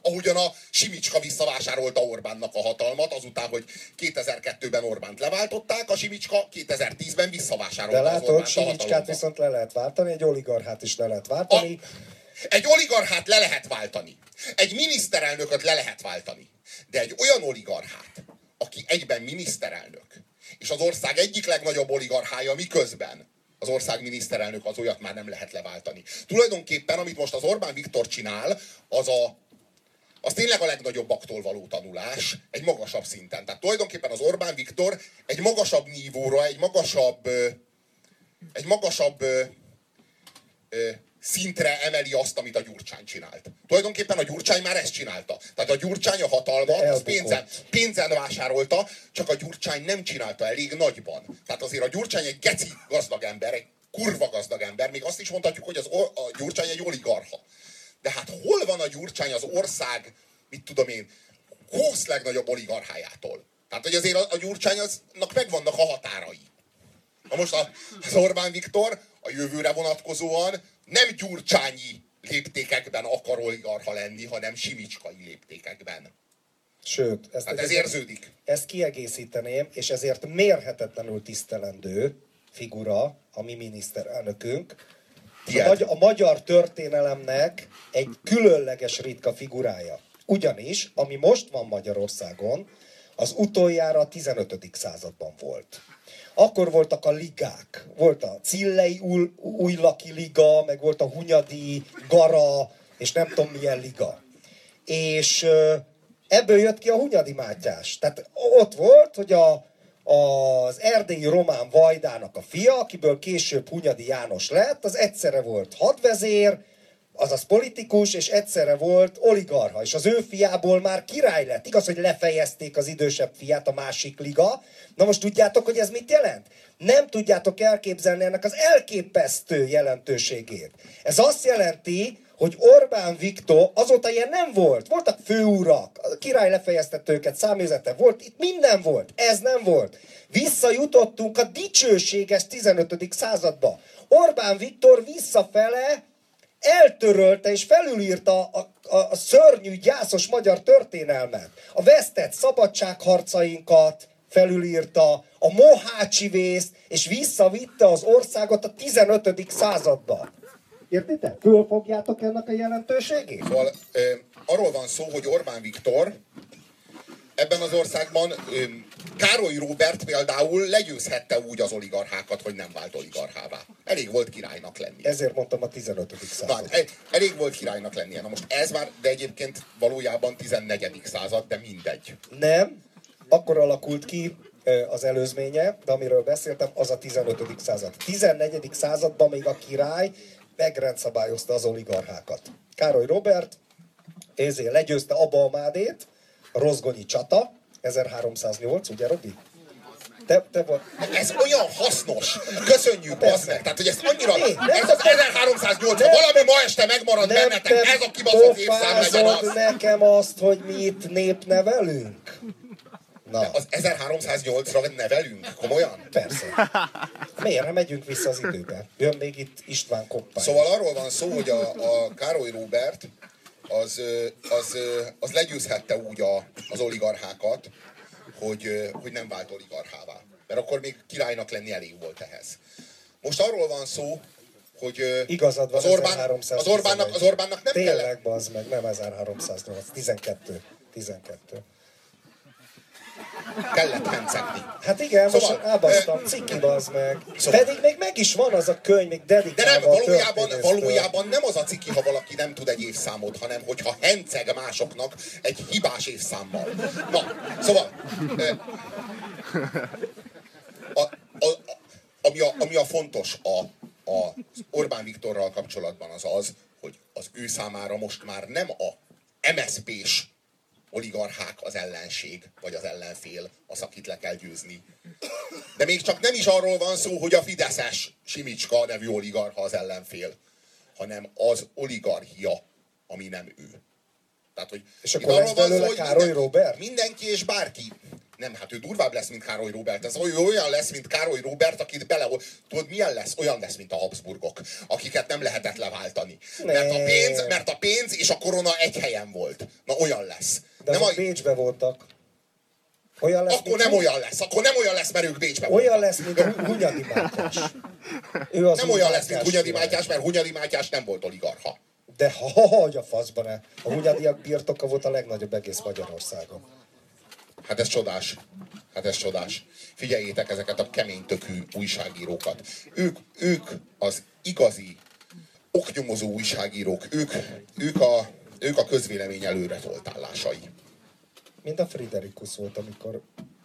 ahogyan a Simicska visszavásárolta Orbánnak a hatalmat, azután, hogy 2002-ben Orbánt leváltották, a Simicska 2010-ben visszavásárolta De látod, az Simicskát viszont le lehet váltani, egy oligarchát is le lehet váltani. A, egy oligarchát le lehet váltani. Egy miniszterelnököt le lehet váltani. De egy olyan oligarchát, aki egyben miniszterelnök, és az ország egyik legnagyobb oligarchája miközben az ország miniszterelnök az olyat már nem lehet leváltani. Tulajdonképpen, amit most az Orbán Viktor csinál, az a az tényleg a legnagyobb aktól való tanulás, egy magasabb szinten. Tehát tulajdonképpen az Orbán Viktor egy magasabb nívóra, egy magasabb, egy magasabb szintre emeli azt, amit a Gyurcsány csinált. Tulajdonképpen a Gyurcsány már ezt csinálta. Tehát a Gyurcsány a hatalmat, az pénzen, pénzen vásárolta, csak a Gyurcsány nem csinálta elég nagyban. Tehát azért a Gyurcsány egy geci gazdag ember, egy kurva gazdag ember, még azt is mondhatjuk, hogy az, a Gyurcsány egy oligarha. De hát hol van a Gyurcsány az ország, mit tudom én, 20 legnagyobb oligarchájától? Tehát, hogy azért a, a Gyurcsánynak megvannak a határai. Na most a, az Orbán Viktor a jövőre vonatkozóan nem gyurcsányi léptékekben akar oligarha lenni, hanem simicskai léptékekben. Sőt, ezt, hát ez érződik. Ezt kiegészíteném, és ezért mérhetetlenül tisztelendő figura a mi miniszterelnökünk, a, magy- a magyar történelemnek egy különleges ritka figurája. Ugyanis, ami most van Magyarországon, az utoljára a 15. században volt. Akkor voltak a ligák. Volt a Cillei Újlaki Liga, meg volt a Hunyadi, Gara, és nem tudom milyen liga. És ebből jött ki a Hunyadi Mátyás. Tehát ott volt, hogy a az erdélyi román Vajdának a fia, akiből később Hunyadi János lett, az egyszerre volt hadvezér, azaz politikus, és egyszerre volt oligarha, és az ő fiából már király lett. Igaz, hogy lefejezték az idősebb fiát, a másik liga. Na most tudjátok, hogy ez mit jelent? Nem tudjátok elképzelni ennek az elképesztő jelentőségét. Ez azt jelenti, hogy Orbán Viktor, azóta ilyen nem volt. Voltak főurak, a király lefejeztett őket, száműzete volt, itt minden volt. Ez nem volt. Visszajutottunk a dicsőséges 15. századba. Orbán Viktor visszafele eltörölte és felülírta a, a, a szörnyű, gyászos magyar történelmet. A vesztett szabadságharcainkat felülírta, a mohácsi vészt, és visszavitte az országot a 15. századba. Értitek? Fölfogjátok ennek a jelentőségét? Szóval ö, arról van szó, hogy Orbán Viktor ebben az országban ö, Károly Róbert például legyőzhette úgy az oligarchákat, hogy nem vált oligarchává. Elég volt királynak lenni. Ezért mondtam a 15. Na, század. hát, e- elég volt királynak lennie. Na most ez már, de egyébként valójában 14. század, de mindegy. Nem, akkor alakult ki az előzménye, de amiről beszéltem, az a 15. század. 14. században még a király megrendszabályozta az oligarchákat. Károly Robert ezért legyőzte Abba Amádét, a Rozgonyi csata, 1308, ugye Robi? Te, te vagy. Ez olyan hasznos! Köszönjük, bazd meg! Tehát, hogy ezt annyira... Nem Ez az te- 1308, ha nem valami ma este megmarad Nem bennetek, te ez a kibaszott évszám legyen az. nekem azt, hogy mi itt népnevelünk? Na, Az 1308-ra nevelünk? Komolyan? persze. Miért nem megyünk vissza az időbe? Jön még itt István Koppány. Szóval arról van szó, hogy a, a Károly Róbert az, az, az legyőzhette úgy a, az oligarchákat, hogy, hogy nem vált oligarchává. Mert akkor még királynak lenni elég volt ehhez. Most arról van szó, hogy Igazad van, az, Orbán, 1311. az, Orbánnak, az Orbánnak nem Tényleg, kellett. bazd meg, nem 1308, 12. 12. kellett hencegni. Hát igen, Szóval, most elbasztam, ciki bazd meg. Szóval- Pedig még meg is van az a könyv, még De dedikálva nem, a valójában, valójában nem az a ciki, ha valaki nem tud egy évszámot, hanem hogyha henceg másoknak egy hibás évszámmal. Na, szóval... ö, A, a, a, ami, a, ami a fontos a, a Orbán Viktorral kapcsolatban az az, hogy az ő számára most már nem a MSZP-s oligarchák az ellenség, vagy az ellenfél, az, akit le kell győzni. De még csak nem is arról van szó, hogy a Fideszes Simicska nevű oligarcha az ellenfél, hanem az oligarchia, ami nem ő. Tehát, hogy És akkor lesz belőle hogy Károly Róbert? Mindenki és bárki. Nem, hát ő durvább lesz, mint Károly Róbert. Ez oly- olyan lesz, mint Károly Róbert, akit bele... Tudod, milyen lesz? Olyan lesz, mint a Habsburgok, akiket nem lehetett leváltani. Mert a, pénz, mert a pénz és a korona egy helyen volt. Na, olyan lesz. De nem a... Bécsbe voltak. Olyan lesz, Akkor nem olyan lesz. Akkor nem olyan lesz, mert ők Bécsbe Olyan voltak. lesz, mint a Hunyadi Mátyás. Ő az Nem olyan lesz, mint Hunyadi. Mátyás, mert Hunyadi Mátyás nem volt oligarcha. De [LAUGHS] ha, ha, ha hogy a faszba ne. A Hunyadiak birtoka volt a legnagyobb egész Magyarországon. Hát ez csodás. Hát ez csodás. Figyeljétek ezeket a keménytökű újságírókat. Ők, ők az igazi oknyomozó újságírók. Ők, ők, a, ők a közvélemény előre toltálásai. Mint a Friderikus volt, amikor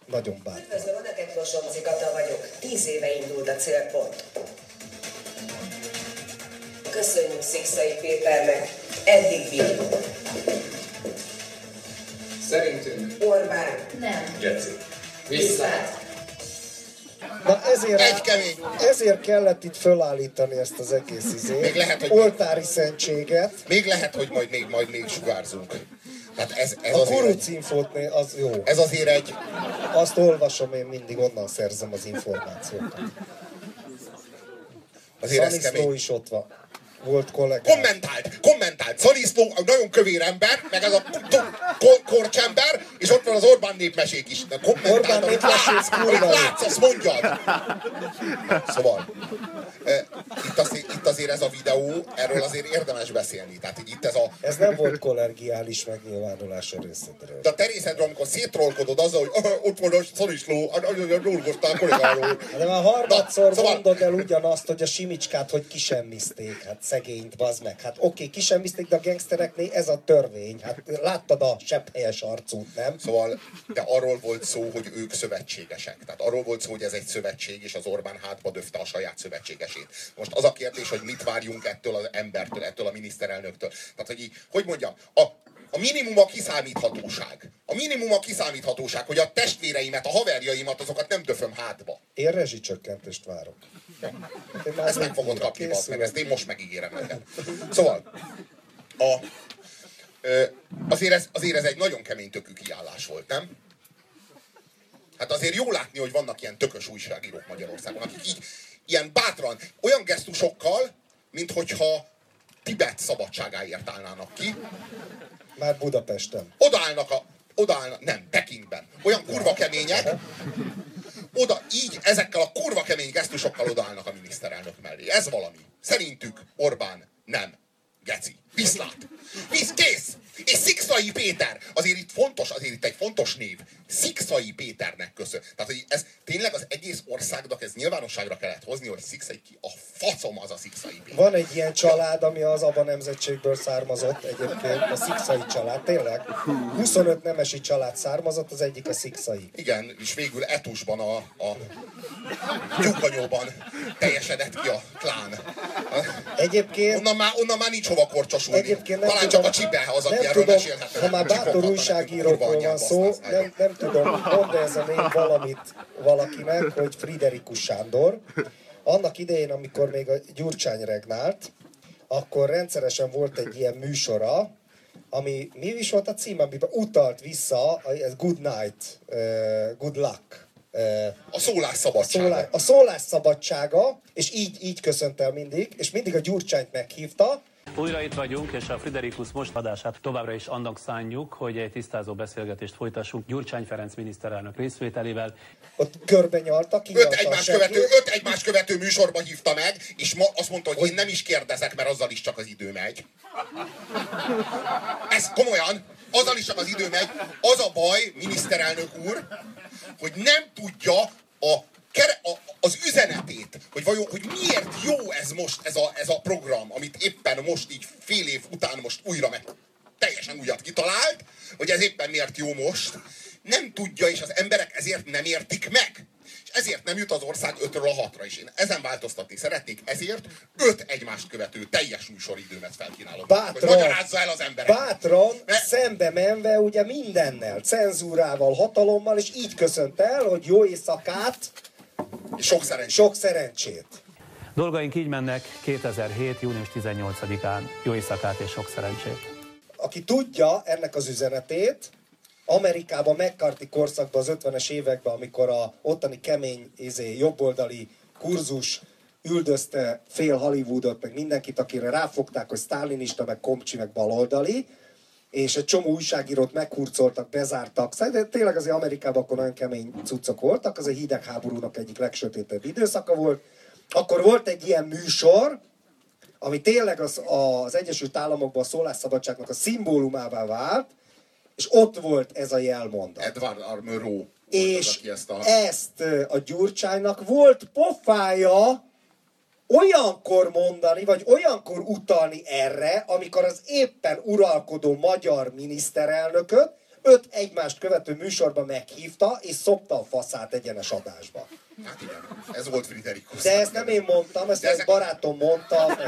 nagyon bánt. Üdvözlöm, a neked Losomci Kata vagyok. Tíz éve indult a célpont. Köszönjük Szikszai Péternek. Eddig bírjuk. Szerintünk Orbán, Nem. Geci. viszlát. Na ezért, Egy kemény. ezért kellett itt fölállítani ezt az egész izét. Még lehet, hogy- Oltári szentséget. Még lehet, hogy majd még, majd még sugárzunk. Hát ez, ez, A kurucinfót az jó. ez azért egy, Azt olvasom, én mindig onnan szerzem az információkat. azért ez Szaniszló kemény. is ott van. Volt kollégám. Kommentált, kommentált. Szaniszló, a nagyon kövér ember, meg ez a korcsember, és ott van az Orbán népmesék is. De kommentált, Orbán amit látsz, amit látsz, azt mondjad. Szóval, eh, itt azért, itt azért ez a videó, erről azért érdemes beszélni. Tehát így itt ez a, Ez nem volt kollegiális megnyilvánulás a részedről. de a terészedről, amikor szétrolkodod azzal, hogy "Ah, [LAUGHS] ott van a Szaniszló, dolgoztál a kollégáról. De már harmadszor szóval- mondod el ugyanazt, hogy a Simicskát hogy kisemmizték. Hát szegényt, bazd meg. Hát oké, kisemmizték, de a gangstereknél ez a törvény. Hát láttad a sepphelyes arcút, nem? Szóval, de arról volt szó, hogy ők szövetségesek. Tehát arról volt szó, hogy ez egy szövetség, és az Orbán hátba döfte a saját szövetségesét. Most az a kérdés, hogy mit várjunk ettől az embertől, ettől a miniszterelnöktől. Tehát, hogy így, hogy mondjam, a, a minimum a kiszámíthatóság. A minimum a kiszámíthatóság, hogy a testvéreimet, a haverjaimat, azokat nem döföm hátba. Én rezsicsökkentést várok. Én Ezt meg fogod kapni, bazd meg, ezt én most megígérem neked. Szóval, A, ö, azért, ez, azért ez egy nagyon kemény tökű kiállás volt, nem? Hát azért jó látni, hogy vannak ilyen tökös újságírók Magyarországon, akik így ilyen bátran, olyan gesztusokkal, mint hogyha Tibet szabadságáért állnának ki. Már Budapesten. Odaállnak a... Odaállnak, nem, Pekingben. Olyan kurva kemények, oda így ezekkel a kurva kemény gesztusokkal odaállnak a miniszterelnök mellé. Ez valami. Szerintük Orbán nem. Geci. Viszlát. Visz, kész. És Szikszai Péter. Azért itt fontos, azért itt egy fontos név. Szikszai Péternek köszön. Tehát, hogy ez tényleg az egész országnak ez nyilvánosságra kellett hozni, hogy Szikszai ki a faszom az a Szikszai Péter. Van egy ilyen család, ami az abban nemzetségből származott egyébként, a Szikszai család, tényleg. 25 nemesi család származott, az egyik a Szikszai. Igen, és végül Etusban a, a tyúkanyóban teljesedett ki a klán. Egyébként Onnan már, onnan már nincs hova korcsosulni. Egyébként nem Talán tudom, csak a csibe az, aki erről tudom, mesélhetne. ha már bátor újságírókról van szó, nem, nem tudom, ez a név valamit valakinek, hogy Friderikus Sándor. Annak idején, amikor még a Gyurcsány regnált, akkor rendszeresen volt egy ilyen műsora, ami mi is volt a cím, amiben utalt vissza, a- Good Night, uh, Good Luck. Uh, A szólás, a szólás szabadsága, és így, így köszönt el mindig, és mindig a Gyurcsányt meghívta, Újra itt vagyunk, és a Friderikus most adását továbbra is annak szánjuk, hogy egy tisztázó beszélgetést folytassunk Gyurcsány Ferenc miniszterelnök részvételével. ott körbe nyalta, Öt egymás, követő, öt egymás követő műsorba hívta meg, és ma azt mondta, hogy én nem is kérdezek, mert azzal is csak az idő megy. Ez komolyan, azzal is csak az idő megy. Az a baj, miniszterelnök úr, hogy nem tudja a, az üzenetét, hogy vajon, hogy miért jó ez most, ez a, ez a program, amit éppen most így fél év után most újra meg teljesen újat kitalált, hogy ez éppen miért jó most, nem tudja, és az emberek ezért nem értik meg. És ezért nem jut az ország 5-ről a 6-ra is. Én ezen változtatni szeretnék, ezért öt egymást követő teljes műsoridőmet felkínálom. Hogy Bátran, magyarázza el az emberek. bátran, Mert- szembe menve ugye mindennel, cenzúrával, hatalommal, és így köszönt el, hogy jó éjszakát, sok szerencsét. sok szerencsét. Dolgaink így mennek 2007. június 18-án. Jó éjszakát és sok szerencsét! Aki tudja ennek az üzenetét, Amerikában McCarthy korszakban, az 50-es években, amikor a ottani kemény izé, jobboldali kurzus üldözte fél Hollywoodot, meg mindenkit, akire ráfogták, hogy sztálinista, meg komcsi, meg baloldali, és egy csomó újságírót meghurcoltak, bezártak. De tényleg azért Amerikában akkor nagyon kemény cuccok voltak, az a hidegháborúnak egyik legsötétebb időszaka volt. Akkor volt egy ilyen műsor, ami tényleg az, az Egyesült Államokban a szólásszabadságnak a szimbólumává vált, és ott volt ez a jelmondat. Edward az, És aki ezt a... ezt a Gyurcsánynak volt pofája olyankor mondani, vagy olyankor utalni erre, amikor az éppen uralkodó magyar miniszterelnököt öt egymást követő műsorba meghívta, és szopta a faszát egyenes adásba. Hát igen, ez volt Friderikus. De ezt nem én mondtam, ezt De egy ezek- barátom mondta,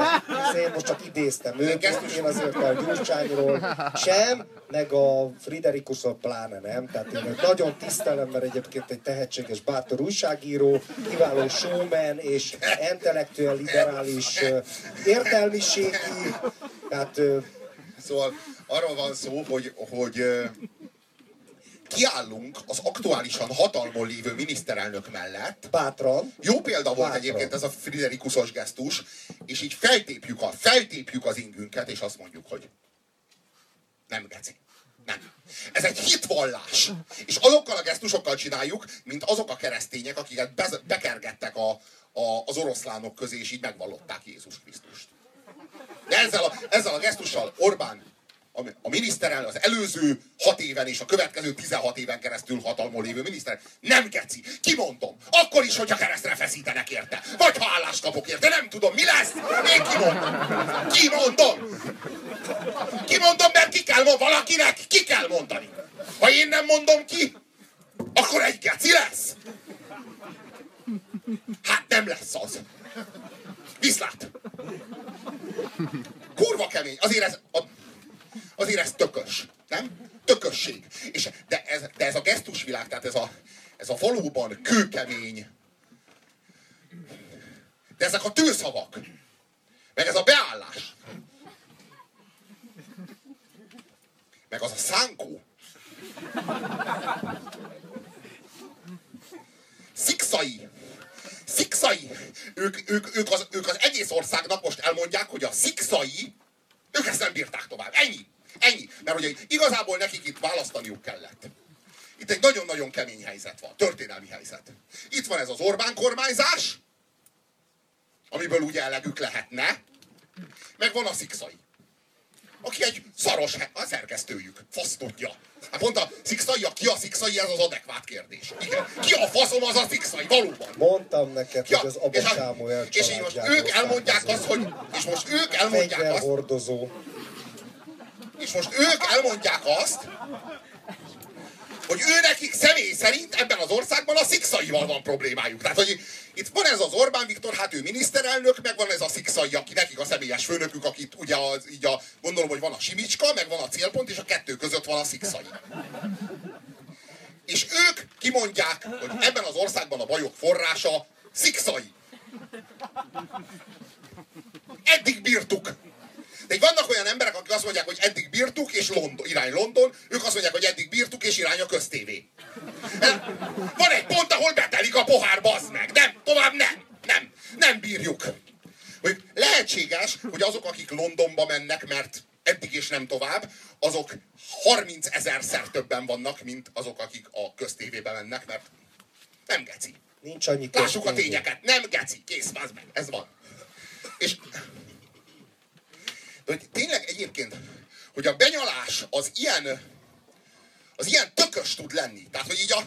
én most csak idéztem őt, én azért a Gyurcsányról sem, meg a Friderikusról pláne nem. Tehát én nagyon tisztelem, mert egyébként egy tehetséges, bátor újságíró, kiváló showman és [LAUGHS] intellektuel liberális értelmiségi, tehát Szóval arról van szó, hogy, hogy kiállunk az aktuálisan hatalmon lévő miniszterelnök mellett. bátran, Jó példa volt Bátran. egyébként ez a Friderikusos gesztus, és így feltépjük, a, feltépjük az ingünket, és azt mondjuk, hogy nem geci. Nem. Ez egy hitvallás. És azokkal a gesztusokkal csináljuk, mint azok a keresztények, akiket bekergettek a, a, az oroszlánok közé, és így megvallották Jézus Krisztust. De ezzel a, ezzel a gesztussal Orbán a, a az előző hat éven és a következő 16 éven keresztül hatalmon lévő miniszter nem geci. Kimondom. Akkor is, hogyha keresztre feszítenek érte. Vagy ha állást kapok érte. Nem tudom, mi lesz. Én kimondom. Kimondom. Kimondom, mert ki kell mondani. Valakinek ki kell mondani. Ha én nem mondom ki, akkor egy geci lesz. Hát nem lesz az. Viszlát. Kurva kemény. Azért ez, a, azért ez tökös. Nem? Tökösség. És, de, ez, de ez a gesztusvilág, tehát ez a, ez a valóban kőkemény. De ezek a tőszavak. Meg ez a beállás. meg az a szánkó. Szikszai. Ők, ők, ők, az, ők az egész országnak most elmondják, hogy a szikszai, ők ezt nem bírták tovább. Ennyi. Ennyi. Mert ugye igazából nekik itt választaniuk kellett. Itt egy nagyon-nagyon kemény helyzet van. Történelmi helyzet. Itt van ez az Orbán kormányzás, amiből ugye elegük lehetne, meg van a szikszai aki egy szaros a szerkesztőjük. Fasz tudja. Hát pont a szikszai, ki a szikszai, ez az adekvát kérdés. Igen. Ki a faszom az a szikszai, valóban. Mondtam neked, Ja, hogy az Abba a, Sámuel és így most ők elmondják azt, hogy, és most ők elmondják azt, Fegyverhordozó. és most ők elmondják azt, hogy ő nekik személy szerint ebben az országban a szikszaival van problémájuk. Tehát, hogy itt van ez az Orbán Viktor, hát ő miniszterelnök, meg van ez a szikszai, aki nekik a személyes főnökük, akit ugye az, így a, gondolom, hogy van a simicska, meg van a célpont, és a kettő között van a szikszai. És ők kimondják, hogy ebben az országban a bajok forrása szikszai. Eddig bírtuk. De vannak olyan emberek, akik azt mondják, hogy eddig bírtuk, és London, irány London, ők azt mondják, hogy eddig bírtuk, és irány a köztévé. Van egy pont, ahol betelik a pohár, bazd meg. Nem, tovább nem. Nem, nem bírjuk. Hogy lehetséges, hogy azok, akik Londonba mennek, mert eddig és nem tovább, azok 30 ezerszer többen vannak, mint azok, akik a köztévébe mennek, mert nem geci. Nincs annyi Lássuk a tényeket. Nem geci. Kész, az meg. Ez van. És hogy tényleg egyébként, hogy a benyalás az ilyen, az ilyen tökös tud lenni. Tehát, hogy így a,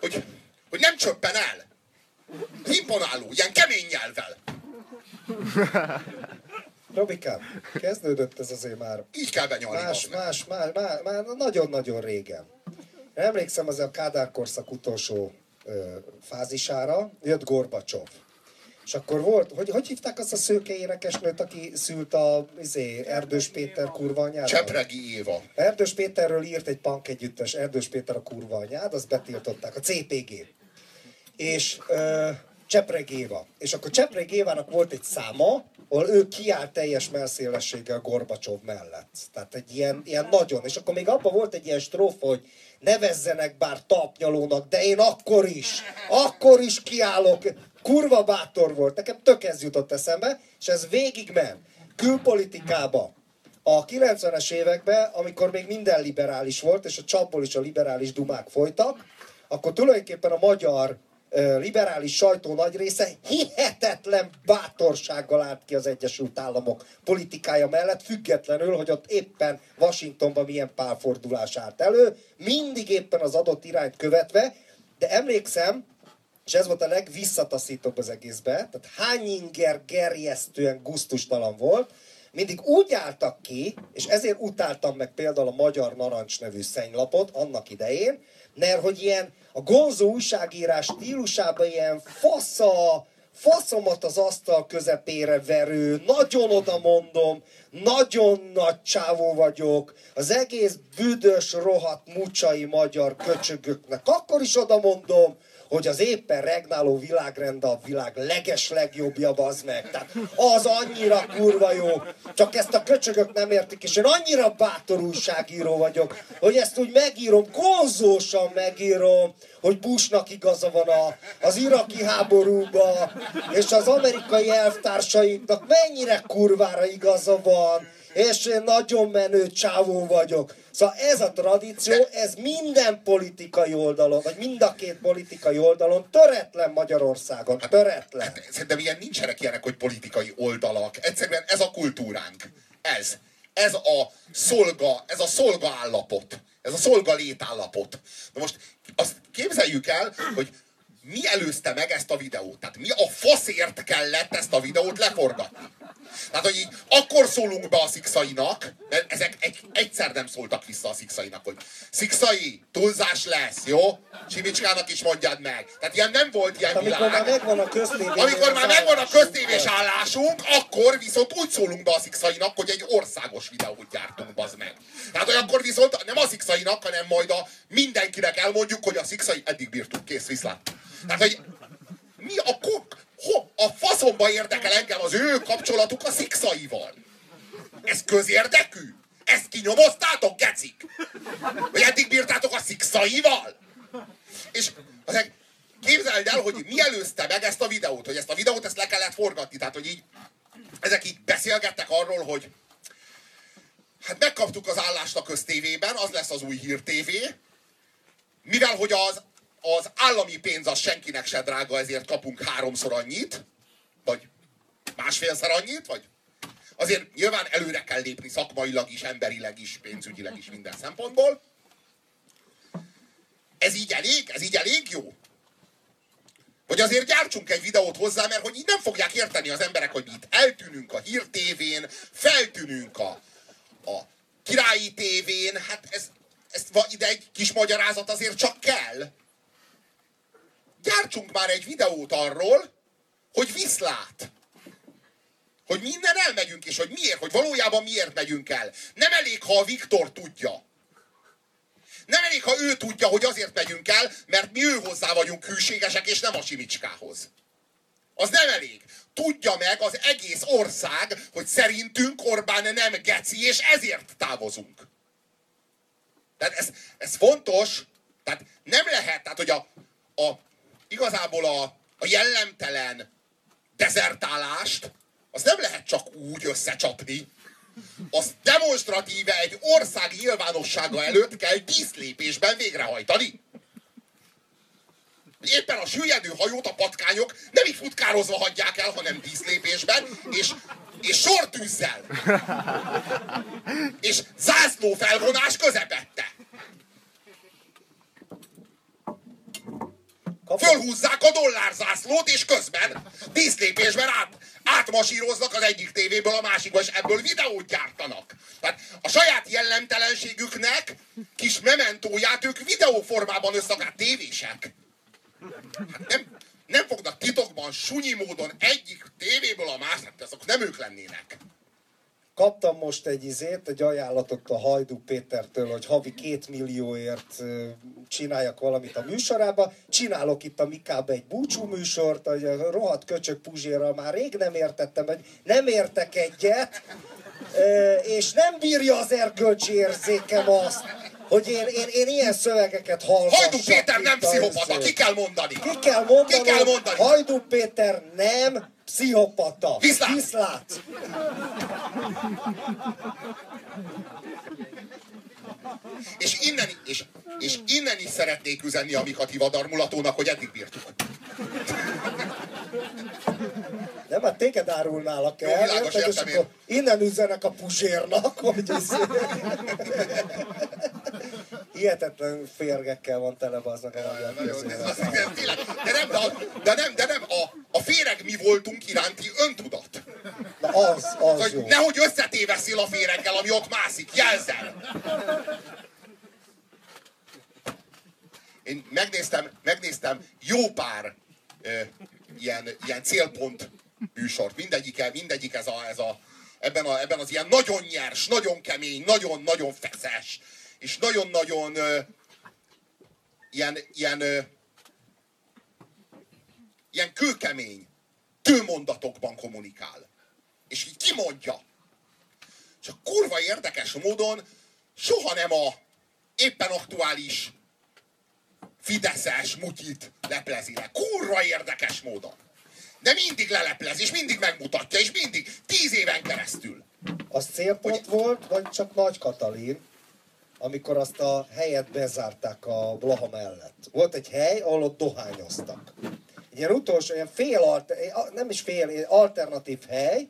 hogy, hogy nem csöppen el. Imponáló, ilyen kemény nyelvvel. [LAUGHS] Robikám, kezdődött ez azért már Így kell benyalni. más, más, más, már, már nagyon-nagyon régen. Emlékszem az a Kádár korszak utolsó ö, fázisára, jött Gorbacsov. És akkor volt, hogy, hogy hívták azt a szőke énekesnőt, aki szült a izé, Erdős Péter kurva anyádat? Csepregi Éva. Erdős Péterről írt egy punk együttes, Erdős Péter a kurva anyád, azt betiltották, a CPG. És ö, Csepreg Éva. És akkor Csepreg Évának volt egy száma, ahol ő kiállt teljes melszélességgel Gorbacsov mellett. Tehát egy ilyen, ilyen nagyon. És akkor még abban volt egy ilyen strófa, hogy nevezzenek bár tapnyalónak, de én akkor is, akkor is kiállok. Kurva bátor volt. Nekem tök ez jutott eszembe, és ez végigment. Külpolitikába a 90-es években, amikor még minden liberális volt, és a csapból is a liberális dumák folytak, akkor tulajdonképpen a magyar liberális sajtó nagy része hihetetlen bátorsággal állt ki az Egyesült Államok politikája mellett, függetlenül, hogy ott éppen Washingtonban milyen pálfordulás állt elő, mindig éppen az adott irányt követve, de emlékszem, és ez volt a legvisszataszítóbb az egészbe, tehát hány inger gerjesztően guztustalan volt, mindig úgy álltak ki, és ezért utáltam meg például a Magyar Narancs nevű szennylapot annak idején, mert hogy ilyen a gonzó újságírás stílusában ilyen fasza, faszomat az asztal közepére verő, nagyon oda mondom, nagyon nagy csávó vagyok, az egész büdös, rohadt mucsai magyar köcsögöknek. Akkor is oda mondom, hogy az éppen regnáló világrend a világ leges legjobbja, az meg. Tehát az annyira kurva jó, csak ezt a köcsögök nem értik, és én annyira bátor újságíró vagyok, hogy ezt úgy megírom, gonzósan megírom, hogy Bushnak igaza van a, az iraki háborúba, és az amerikai elvtársainknak mennyire kurvára igaza van, és én nagyon menő csávó vagyok. Szóval ez a tradíció, ez minden politikai oldalon, vagy mind a két politikai oldalon töretlen Magyarországon, töretlen. Hát, szerintem ilyen nincsenek ilyenek, hogy politikai oldalak. Egyszerűen ez a kultúránk. Ez. Ez a szolga, ez a szolga állapot. Ez a szolga létállapot. Na most azt képzeljük el, hogy mi előzte meg ezt a videót? Tehát mi a faszért kellett ezt a videót leforgatni? Tehát, hogy így akkor szólunk be a szikszainak, mert ezek egy, egyszer nem szóltak vissza a szikszainak, hogy szikszai, túlzás lesz, jó? Simicskának is mondjad meg. Tehát ilyen nem volt ilyen Amikor világ. már megvan a. Amikor már megvan a köztévés állásunk, akkor viszont úgy szólunk be a szikszainak, hogy egy országos videót gyártunk, bazd meg. Tehát hogy akkor viszont nem a szikszainak, hanem majd a mindenkinek elmondjuk, hogy a szikszai eddig bírtuk, kész, viszlát. Tehát, hogy mi a kuk, ho, a faszomba érdekel engem az ő kapcsolatuk a szikszaival. Ez közérdekű? Ezt kinyomoztátok, gecik? Vagy eddig bírtátok a szikszaival? És azért képzeld el, hogy mi előzte meg ezt a videót, hogy ezt a videót ezt le kellett forgatni. Tehát, hogy így ezek így beszélgettek arról, hogy hát megkaptuk az állást a köztévében, az lesz az új hírtévé, mivel hogy az, az állami pénz az senkinek se drága, ezért kapunk háromszor annyit, vagy másfélszer annyit, vagy azért nyilván előre kell lépni szakmailag is, emberileg is, pénzügyileg is minden szempontból. Ez így elég? Ez így elég jó? Vagy azért gyártsunk egy videót hozzá, mert hogy így nem fogják érteni az emberek, hogy mi itt eltűnünk a hírtévén, feltűnünk a, a királyi tévén, hát ez, ez ide egy kis magyarázat azért csak kell. Gyártsunk már egy videót arról, hogy viszlát. Hogy minden elmegyünk, és hogy miért, hogy valójában miért megyünk el. Nem elég, ha a Viktor tudja. Nem elég, ha ő tudja, hogy azért megyünk el, mert mi ő hozzá vagyunk hűségesek, és nem a Simicskához. Az nem elég. Tudja meg az egész ország, hogy szerintünk Orbán nem geci, és ezért távozunk. Tehát ez, ez fontos, tehát nem lehet, tehát hogy a, a igazából a, a jellemtelen dezertálást, az nem lehet csak úgy összecsapni, azt demonstratíve egy ország nyilvánossága előtt kell díszlépésben végrehajtani. Éppen a süllyedő hajót a patkányok nem így futkározva hagyják el, hanem díszlépésben, és, és sortűzzel. És zászló felvonás közepette. Fölhúzzák a dollárzászlót, és közben díszlépésben át, átmasíroznak az egyik tévéből a másikba, és ebből videót gyártanak. Tehát a saját jellemtelenségüknek kis mementóját ők videóformában összakát tévések. Hát nem, nem fognak titokban, sunyi módon egyik tévéből a másikra, azok nem ők lennének. Kaptam most egy izét, egy ajánlatot a Hajdú Pétertől, hogy havi két millióért csináljak valamit a műsorába. Csinálok itt a Mikába egy búcsú műsort, hogy a rohadt köcsök Puzsérral már rég nem értettem, hogy nem értek egyet, és nem bírja az erkölcsi érzékem azt, hogy én, én, én ilyen szövegeket hallgassak. Hajdú Péter nem pszichopata, ki kell mondani. Ki kell mondani, ki kell mondani. Hajdú Péter nem pszichopata. Viszlát. Viszlát. És innen, és, és innen is szeretnék üzenni a Mikat Hivadarmulatónak, hogy eddig bírtuk. Nem, hát téged árulnálak el, Jó, világos, és akkor innen üzenek a puzsérnak, hogy ez... Hihetetlen férgekkel van tele aznak a magyar Nagyon, ez, az, de nem, de, de nem, de nem a, a féreg mi voltunk iránti öntudat. Na az, az Hogy jó. nehogy összetéveszél a féreggel, ami ott mászik. Jelzel! Én megnéztem, megnéztem jó pár ö, ilyen, ilyen célpont műsort. Mindegyik, mindegyik ez a, ez a, ebben, a, ebben az ilyen nagyon nyers, nagyon kemény, nagyon-nagyon feszes, és nagyon-nagyon ö, ilyen, ilyen, ö, ilyen kőkemény, tőmondatokban kommunikál. És így kimondja. Csak kurva érdekes módon soha nem a éppen aktuális Fideszes mutyit leplezi le. Kurva érdekes módon. De mindig leleplez, és mindig megmutatja, és mindig, tíz éven keresztül. Az célpont volt, vagy csak Nagy Katalin, amikor azt a helyet bezárták a Blaha mellett. Volt egy hely, ahol ott dohányoztak. Egy ilyen utolsó, ilyen fél, alter, nem is fél, alternatív hely,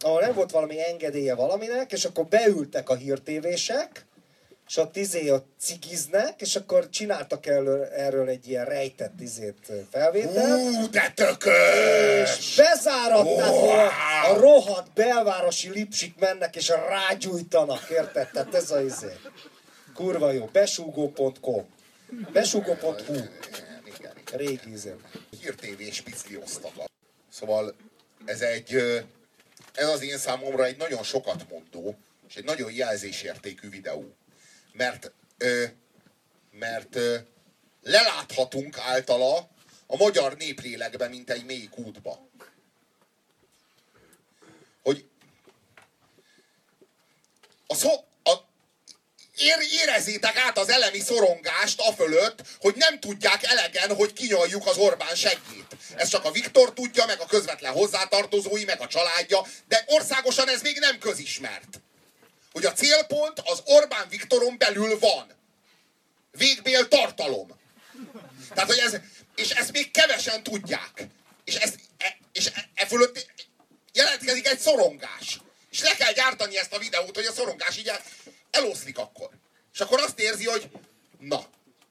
ahol nem volt valami engedélye valaminek, és akkor beültek a hírtévések, és ott izé ott cigiznek, és akkor csináltak erről, erről egy ilyen rejtett izét felvételt. Ú, de tökös! És bezáratták, Wow! a, a rohadt belvárosi lipsik mennek, és rágyújtanak, érted? Tehát ez a izé. Kurva jó. Besúgó.com Besúgó.hu. Régi izé. hírtévés piclioztak. Szóval ez egy, ez az én számomra egy nagyon sokat mondó, és egy nagyon jelzésértékű videó. Mert, ö, mert ö, leláthatunk általa a magyar néplélekbe, mint egy mély kútba. Hogy a, szó, a, ér, érezzétek át az elemi szorongást a fölött, hogy nem tudják elegen, hogy kinyaljuk az Orbán segít. Ez csak a Viktor tudja, meg a közvetlen hozzátartozói, meg a családja, de országosan ez még nem közismert. Hogy a célpont az Orbán Viktoron belül van. Végbél tartalom. Tehát, hogy ez, és ezt még kevesen tudják. És, ez, e, és e, e fölött jelentkezik egy szorongás. És le kell gyártani ezt a videót, hogy a szorongás így el, eloszlik akkor. És akkor azt érzi, hogy na,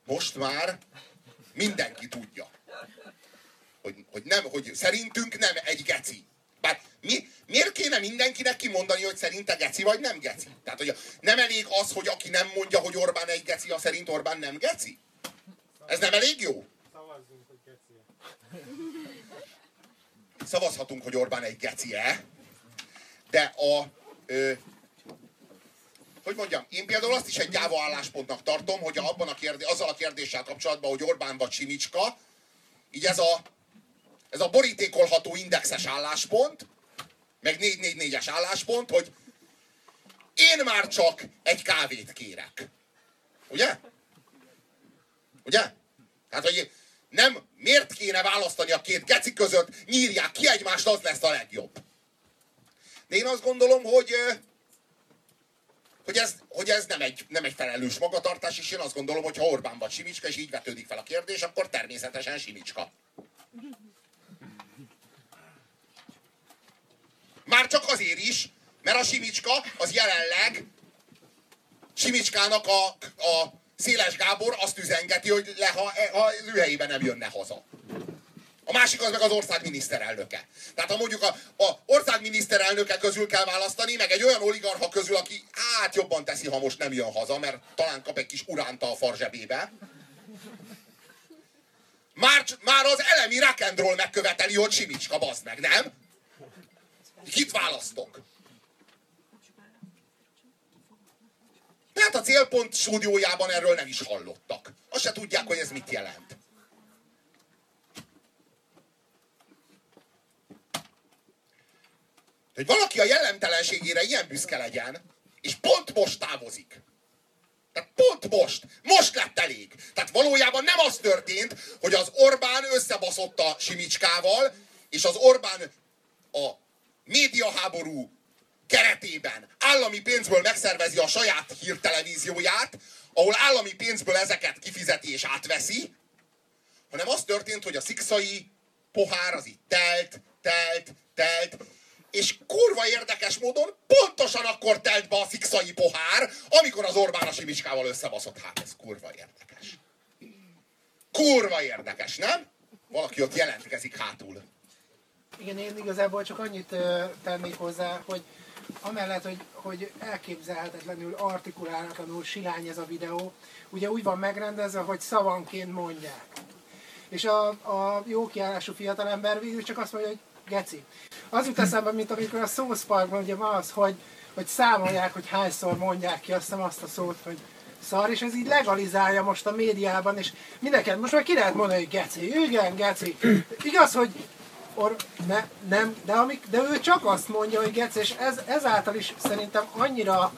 most már mindenki tudja. Hogy, hogy, nem, hogy szerintünk nem egy geci. Bár mi, miért kéne mindenkinek kimondani, hogy szerinte geci vagy nem geci? Tehát, hogy nem elég az, hogy aki nem mondja, hogy Orbán egy geci, a szerint Orbán nem geci? Ez nem elég jó? Szavazzunk, hogy geci Szavazhatunk, hogy Orbán egy geci-e, de a... Ö, hogy mondjam, én például azt is egy gyáva álláspontnak tartom, hogy abban a kérdés, azzal a kérdéssel kapcsolatban, hogy Orbán vagy Simicska, így ez a, ez a borítékolható indexes álláspont, meg 444-es álláspont, hogy én már csak egy kávét kérek. Ugye? Ugye? Hát, hogy nem, miért kéne választani a két geci között, nyírják ki egymást, az lesz a legjobb. De én azt gondolom, hogy hogy ez, hogy ez nem, egy, nem egy felelős magatartás, és én azt gondolom, hogy ha Orbán vagy Simicska, és így vetődik fel a kérdés, akkor természetesen Simicska. Már csak azért is, mert a Simicska az jelenleg Simicskának a, a Széles Gábor azt üzengeti, hogy le, ha, ha ő helyében nem jönne haza. A másik az meg az ország miniszterelnöke. Tehát ha mondjuk a, a ország közül kell választani, meg egy olyan oligarha közül, aki hát jobban teszi, ha most nem jön haza, mert talán kap egy kis uránta a farzsebébe. Már, már az elemi rock'n'roll megköveteli, hogy Simicska, bazd meg, nem? Kit választok? Tehát a célpont stúdiójában erről nem is hallottak. Azt se tudják, hogy ez mit jelent. hogy valaki a jellemtelenségére ilyen büszke legyen, és pont most távozik. Tehát pont most. Most lett elég. Tehát valójában nem az történt, hogy az Orbán összebaszott a Simicskával, és az Orbán a médiaháború keretében állami pénzből megszervezi a saját hírtelevízióját, ahol állami pénzből ezeket kifizeti és átveszi, hanem az történt, hogy a szikszai pohár az itt telt, telt, telt, és kurva érdekes módon pontosan akkor telt be a szikszai pohár, amikor az Orbán a Simicskával összebaszott. Hát ez kurva érdekes. Kurva érdekes, nem? Valaki ott jelentkezik hátul. Igen, én igazából csak annyit tennék hozzá, hogy amellett, hogy, hogy elképzelhetetlenül, artikulálatlanul silány ez a videó, ugye úgy van megrendezve, hogy szavanként mondják. És a, a jó kiállású fiatalember végül csak azt mondja, hogy geci. Az jut eszembe, mint amikor a South Parkban ugye van az, hogy, hogy számolják, hogy hányszor mondják ki azt, azt a szót, hogy szar, és ez így legalizálja most a médiában, és mindenki, most már ki lehet mondani, hogy geci, igen, geci. Igaz, hogy or, ne, nem, de, amik, de ő csak azt mondja, hogy geci, és ez, ezáltal is szerintem annyira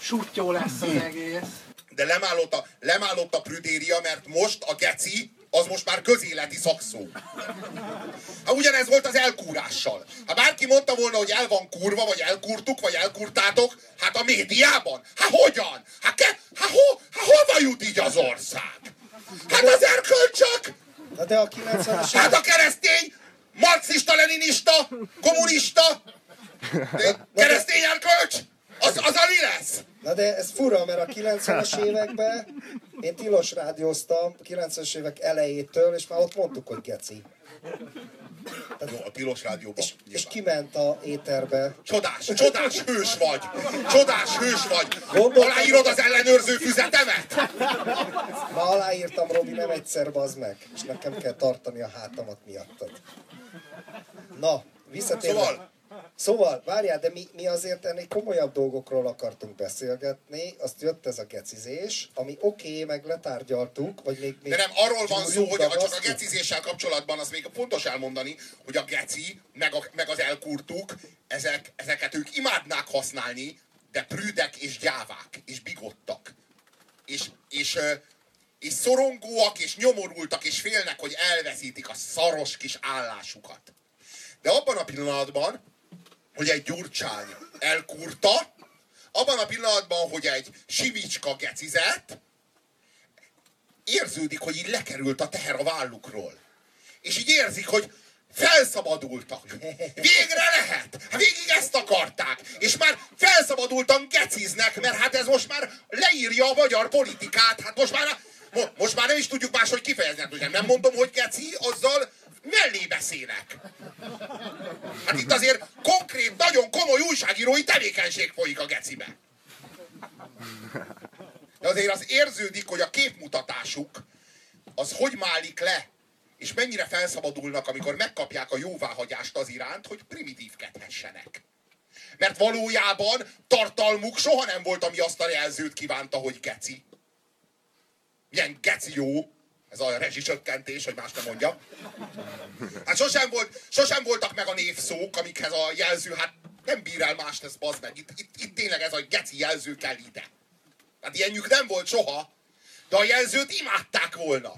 sutyó lesz az egész. De lemállott a, lemállott a prüdéria, mert most a geci az most már közéleti szakszó. Hát ugyanez volt az elkúrással. Ha bárki mondta volna, hogy el van kurva, vagy elkurtuk, vagy elkurtátok, hát a médiában? Hát hogyan? Hát, ke, hát, ho, hát hova jut így az ország? Hát az erkölcsök! Hát de a 90 Hát a keresztény, marxista-leninista, kommunista, [LAUGHS] keresztény erkölcs, az, az a mi lesz? Na de ez fura, mert a 90-es években én tilos rádióztam, 90-es évek elejétől, és már ott mondtuk, hogy geci. Tehát, Jó, a tilos rádióban. És, és kiment a éterbe. Csodás, csodás hős vagy! Csodás hős vagy! Gondoltam, Aláírod az ellenőrző füzetemet? Ma aláírtam, Robi, nem egyszer, bazd meg. És nekem kell tartani a hátamat miattad. Na, visszatérve. Szóval, Szóval, várjál, de mi, mi azért ennél komolyabb dolgokról akartunk beszélgetni, azt jött ez a gecizés, ami oké, okay, meg letárgyaltuk, vagy még... még de nem, arról van szó, hogy csak a gecizéssel kapcsolatban az még fontos elmondani, hogy a geci, meg, a, meg az elkurtuk, ezek, ezeket ők imádnák használni, de prűdek és gyávák, és bigottak. És, és, és szorongóak, és nyomorultak, és félnek, hogy elveszítik a szaros kis állásukat. De abban a pillanatban, hogy egy gyurcsány elkurta, abban a pillanatban, hogy egy simicska gecizett, érződik, hogy így lekerült a teher a vállukról. És így érzik, hogy felszabadultak. Végre lehet! Végig ezt akarták. És már felszabadultan geciznek, mert hát ez most már leírja a magyar politikát. Hát most már, mo- most már nem is tudjuk máshogy kifejezni. Hát nem mondom, hogy geci, azzal mellé beszélek. Hát itt azért konkrét, nagyon komoly újságírói tevékenység folyik a gecibe. De azért az érződik, hogy a képmutatásuk az hogy málik le, és mennyire felszabadulnak, amikor megkapják a jóváhagyást az iránt, hogy primitívkedhessenek. Mert valójában tartalmuk soha nem volt, ami azt a jelzőt kívánta, hogy geci. Milyen geci jó, ez a rezsicsökkentés, hogy más nem mondja. Hát sosem, volt, sosem voltak meg a névszók, amikhez a jelző, hát nem bír el más, ez bazd meg. Itt, itt, itt tényleg ez a geci jelző kell ide. Hát ilyenjük nem volt soha, de a jelzőt imádták volna.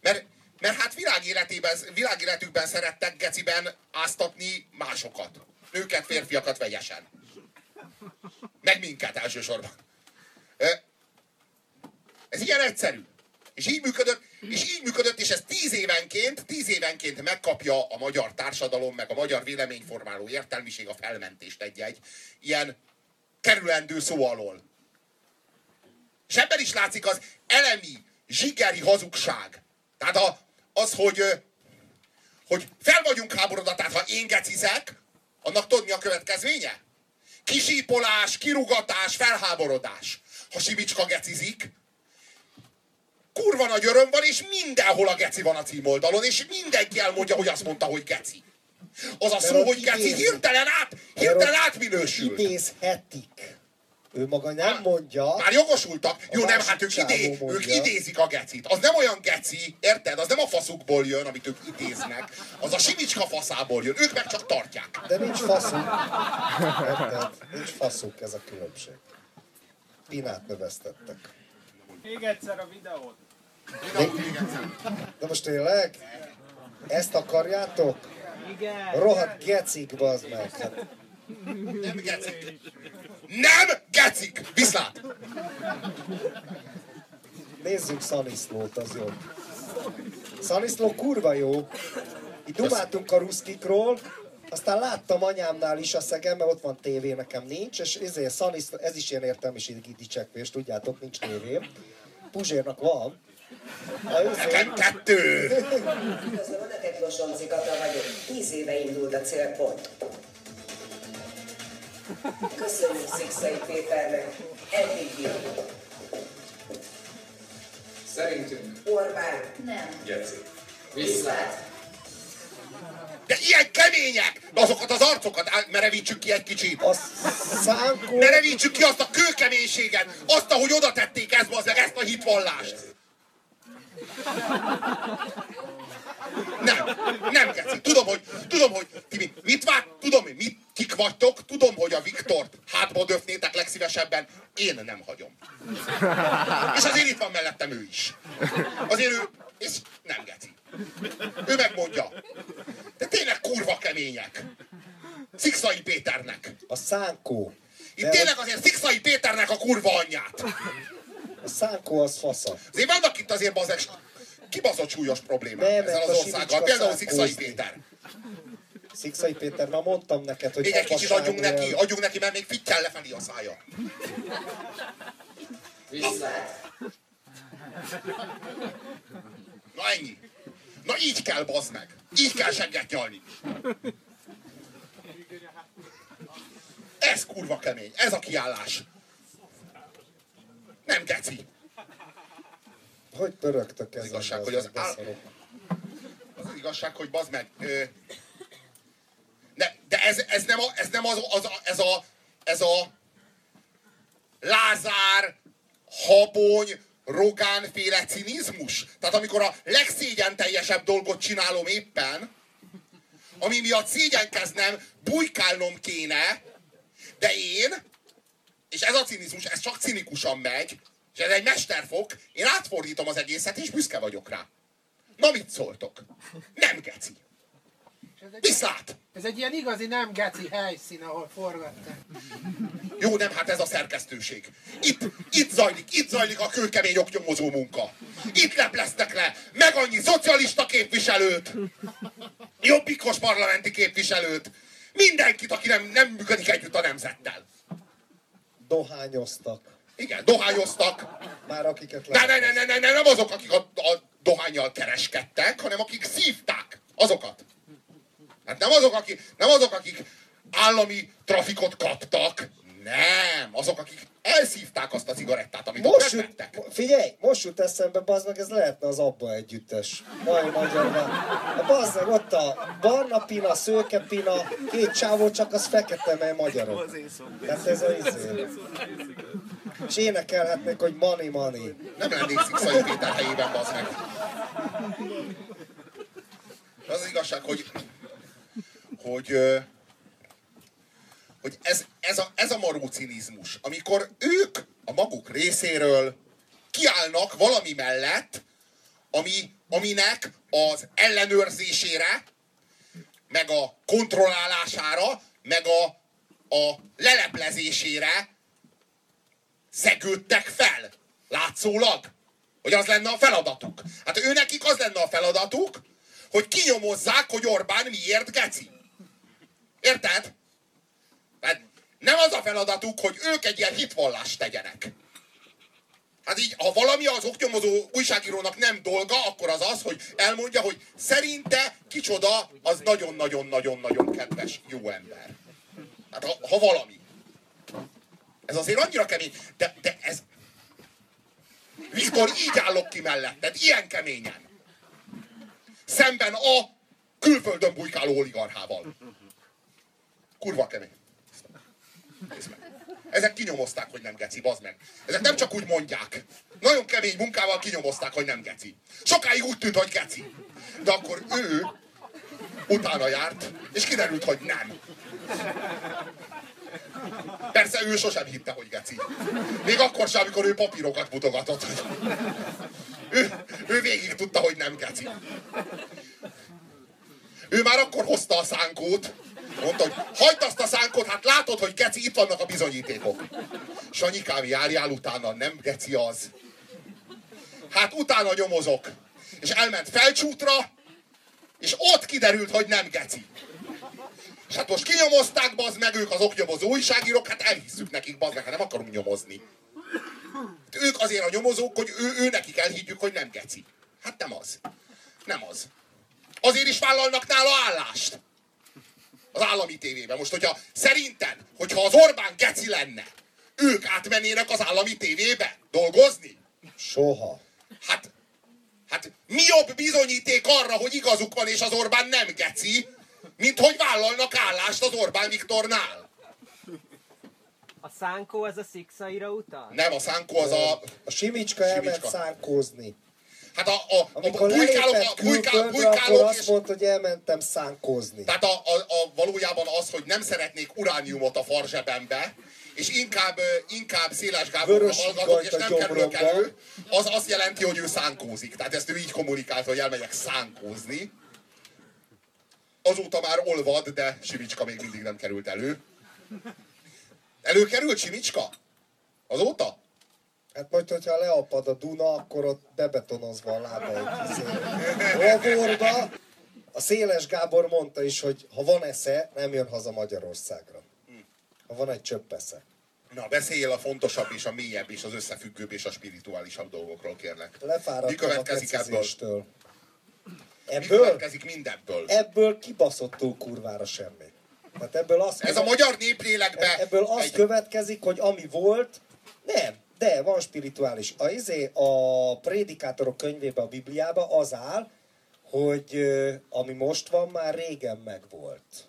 Mert, mert hát világéletében, világéletükben szerettek geciben áztatni másokat. Nőket, férfiakat vegyesen. Meg minket elsősorban. Ez ilyen egyszerű. És így működött, és így működött, és ez tíz évenként, tíz évenként megkapja a magyar társadalom, meg a magyar véleményformáló értelmiség a felmentést egy-egy ilyen kerülendő szó alól. És ebben is látszik az elemi, zsigeri hazugság. Tehát a, az, hogy, hogy fel vagyunk háborodva, tehát ha én gecizek, annak tudod mi a következménye? Kisípolás, kirugatás, felháborodás. Ha Simicska gecizik, kurva nagy öröm van, és mindenhol a geci van a címoldalon, és mindenki elmondja, hogy azt mondta, hogy geci. Az a szó, hogy geci hirtelen át, hirtelen átminősül. Idézhetik. Ő maga nem mondja. Már jogosultak. Jó, nem, hát ők, idé, mondja. ők idézik a gecit. Az nem olyan geci, érted? Az nem a faszukból jön, amit ők idéznek. Az a simicska faszából jön. Ők meg csak tartják. De nincs faszuk. Érted? Nincs faszuk, ez a különbség. Pinát növesztettek. Még egyszer a videót. De most tényleg? Ezt akarjátok? Igen. Rohadt gecik, bazd meg. Hát, Nem gecik. Nem gecik! Viszlát! nézzük Szaniszlót, az jó. Szaniszló kurva jó. Itt dumáltunk a ruszkikról, aztán láttam anyámnál is a szegem, mert ott van tévé, nekem nincs, és ezért Szaniszló, ez is ilyen értelmiségi dicsekvés, tudjátok, nincs tévé. Puzsérnak van. Kettő! Üdvözlöm, a neked Losonci Kata vagyok. Tíz éve indult a célpont. Köszönjük Szikszai Péternek. Eddig jó. Szerintünk Orbán. Nem. Geci. Viszlát. De ilyen kemények! De azokat az arcokat á- merevítsük ki egy kicsit. A szánkó... Merevítsük ki azt a kőkeménységet, azt, ahogy oda tették ezt, az, ezt a hitvallást. Nem, nem geci. Tudom, hogy, tudom, hogy ti mi- mit vár, tudom, hogy mit kik vagytok, tudom, hogy a Viktort hátba döfnétek legszívesebben, én nem hagyom. És azért itt van mellettem ő is. Azért ő, és nem geci. Ő megmondja. De tényleg kurva kemények. Szikszai Péternek. A szánkó. Itt tényleg azért Szikszai Péternek a kurva anyját. A szánkó az fasza. Azért vannak itt azért bazeg kibaszott súlyos problémák Nem, ezzel az országgal. Például Szikszai. Péter. Szikszai Péter, már mondtam neked, hogy Még egy kicsit adjunk neki, adjunk neki, mert még fittyel lefelé a szája. Na ennyi. Na így kell, bazd meg. Így kell segget nyalni. Ez kurva kemény. Ez a kiállás. Nem geci. Hogy pörögtök ezen? igazság, bazd hogy az áll-. Az az igazság, hogy bazd meg. Ö, de, de ez, ez nem, a, ez nem az, az, a- ez a, ez a Lázár, Habony, Rogán féle cinizmus. Tehát amikor a legszégyen teljesebb dolgot csinálom éppen, ami miatt szégyenkeznem, bujkálnom kéne, de én és ez a cinizmus, ez csak cinikusan megy, és ez egy mesterfok, én átfordítom az egészet, és büszke vagyok rá. Na mit szóltok? Nem geci. Viszlát! ez egy ilyen igazi nem geci helyszín, ahol forgatták. Jó, nem, hát ez a szerkesztőség. Itt, itt zajlik, itt zajlik a kőkemény oknyomozó munka. Itt lepleztek le meg annyi szocialista képviselőt, jobbikos parlamenti képviselőt, mindenkit, aki nem, nem működik együtt a nemzettel. Dohányoztak. Igen, dohányoztak. Már akiket Ne, ne, ne, ne, ne, ne, nem azok, akik a, a dohányjal kereskedtek, hanem akik szívták azokat. Hát nem azok, akik, nem azok, akik állami trafikot kaptak, nem, azok, akik elszívták azt a cigarettát, amit Most ott jut, megvettek. figyelj, most jut eszembe, bazd meg, ez lehetne az Abba együttes. Mai magyarban. A bazd meg, ott a barna pina, szőke pina, két csávó, csak az fekete, mely magyarok. Tehát ez a izé. És énekelhetnék, hogy money, money. Nem lennék Szikszai Péter helyében, bazd meg. Az az igazság, hogy, hogy, hogy ez, ez, a, ez a maró amikor ők a maguk részéről kiállnak valami mellett, ami, aminek az ellenőrzésére, meg a kontrollálására, meg a, a leleplezésére szegődtek fel. Látszólag. Hogy az lenne a feladatuk. Hát ő nekik az lenne a feladatuk, hogy kinyomozzák, hogy Orbán miért geci. Érted? Nem az a feladatuk, hogy ők egy ilyen hitvallást tegyenek. Hát így, ha valami az oknyomozó újságírónak nem dolga, akkor az az, hogy elmondja, hogy szerinte kicsoda, az nagyon-nagyon-nagyon-nagyon kedves, jó ember. Hát ha, ha valami. Ez azért annyira kemény, de, de ez... Viktor, így állok ki melletted, ilyen keményen. Szemben a külföldön bujkáló oligarchával. Kurva kemény. Ezek kinyomozták, hogy nem geci, bazd meg. Ezek nem csak úgy mondják. Nagyon kemény munkával kinyomozták, hogy nem geci. Sokáig úgy tűnt, hogy geci. De akkor ő utána járt, és kiderült, hogy nem. Persze ő sosem hitte, hogy geci. Még akkor sem, amikor ő papírokat mutogatott. Ő, ő végig tudta, hogy nem geci. Ő már akkor hozta a szánkót, mondta, hogy hagyd azt a szánkót, hát látod, hogy geci, itt vannak a bizonyítékok. Sanyikám, járjál utána, nem geci az. Hát utána nyomozok. És elment felcsútra, és ott kiderült, hogy nem geci. És hát most kinyomozták, bazd meg ők az oknyomozó újságírók, hát elhisszük nekik, bazd meg, hát nem akarunk nyomozni. Hát ők azért a nyomozók, hogy ő, ő nekik elhiggyük, hogy nem geci. Hát nem az. Nem az. Azért is vállalnak nála állást. Az állami tévében. Most, hogyha szerinted, hogyha az Orbán geci lenne, ők átmennének az állami tévébe dolgozni? Soha. Hát, hát mi jobb bizonyíték arra, hogy igazuk van, és az Orbán nem geci, mint hogy vállalnak állást az Orbán Viktornál. A szánkó ez a szikszaira utal? Nem, a szánkó az a... A Simicska elment Simicska. szánkózni. Hát a, a, a Amikor bujkálók, lelépett a bujkálók, külföldre, akkor bujkálók azt és... mondta, hogy elmentem szánkózni. Tehát a, a, a, valójában az, hogy nem szeretnék urániumot a farzsebembe, és inkább, inkább Széles Gáborra hallgatok, és a nem kerülök elő, az azt jelenti, hogy ő szánkózik. Tehát ezt ő így kommunikálta, hogy elmegyek szánkózni. Azóta már olvad, de Simicska még mindig nem került elő. Előkerült Simicska? Azóta? Hát majd, hogyha leapad a Duna, akkor ott bebetonozva a lába egy izé. laborba. A Széles Gábor mondta is, hogy ha van esze, nem jön haza Magyarországra. Ha van egy csöpp esze. Na, beszéljél a fontosabb és a mélyebb és az összefüggőbb és a spirituálisabb dolgokról, kérlek. Mi Lefáradtam a következik ebből? precizéstől. Mi Ebből, következik mindebből? ebből kibaszottul kurvára semmi. Tehát ebből azt Ez a magyar néplélekbe Ebből az egy- következik, hogy ami volt, nem, de van spirituális. A, izé, a prédikátorok könyvében, a Bibliában az áll, hogy ami most van, már régen megvolt.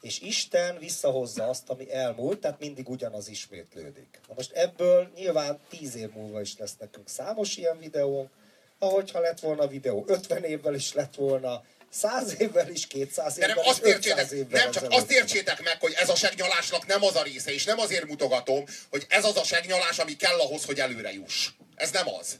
És Isten visszahozza azt, ami elmúlt, tehát mindig ugyanaz ismétlődik. Na most ebből nyilván tíz év múlva is lesz nekünk számos ilyen videónk, ahogyha lett volna videó 50 évvel is lett volna, Száz évvel is, 200 De nem évvel azt is, 500 értsétek, évvel nem csak azt értsétek meg, hogy ez a segnyalásnak nem az a része, és nem azért mutogatom, hogy ez az a segnyalás, ami kell ahhoz, hogy előre juss. Ez nem az.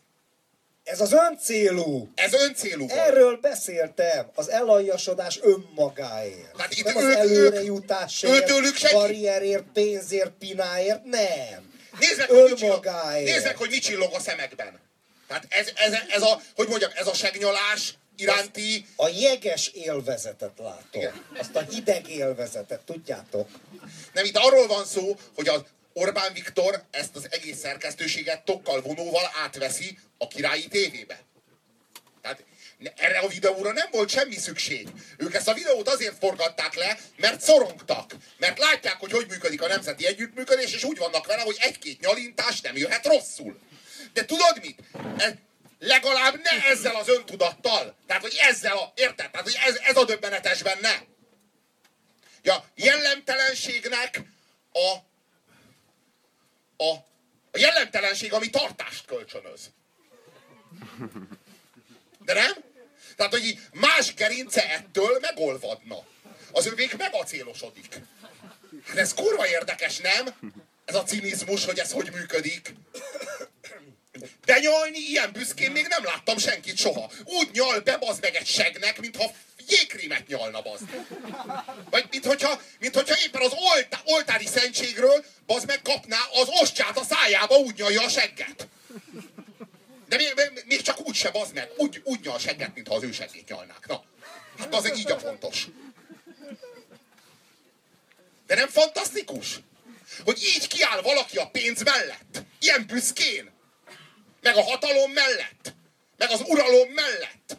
Ez az öncélú. Ez öncélú volt. Erről beszéltem. Az elaljasodás önmagáért. Tehát itt nem az ők- ők- előrejutásért, őtőlük senki- karrierért, pénzért, pináért, nem. Nézd meg, hogy mit nézd meg, hogy mit csillog a szemekben. Tehát ez, ez, ez a, hogy mondjam, ez a segnyalás iránti, A jeges élvezetet látom. Igen. Azt a hideg élvezetet, tudjátok? nem itt arról van szó, hogy az Orbán Viktor ezt az egész szerkesztőséget tokkal vonóval átveszi a királyi tévébe. Tehát erre a videóra nem volt semmi szükség. Ők ezt a videót azért forgatták le, mert szorongtak. Mert látják, hogy hogy működik a nemzeti együttműködés, és úgy vannak vele, hogy egy-két nyalintás nem jöhet rosszul. De tudod mit? Ez, legalább ne ezzel az öntudattal. Tehát, hogy ezzel a... Érted? Tehát, hogy ez, ez a döbbenetes benne. Ja, jellemtelenségnek a, a, a jellemtelenség, ami tartást kölcsönöz. De nem? Tehát, hogy más gerince ettől megolvadna. Az övék megacélosodik. Hát ez kurva érdekes, nem? Ez a cinizmus, hogy ez hogy működik. De nyalni ilyen büszkén még nem láttam senkit soha. Úgy nyal be, bazd meg egy segnek, mintha jégkrémet nyalna, bazd. Vagy mint hogyha, mint hogyha éppen az oltá, oltári szentségről, bazd meg kapná az ostját a szájába, úgy nyalja a segget. De még, még- csak úgy se, bazd meg. Úgy, úgy nyal segget, mintha az ő seggét nyalnák. Na, hát az így a fontos. De nem fantasztikus? Hogy így kiáll valaki a pénz mellett. Ilyen büszkén. Meg a hatalom mellett. Meg az uralom mellett.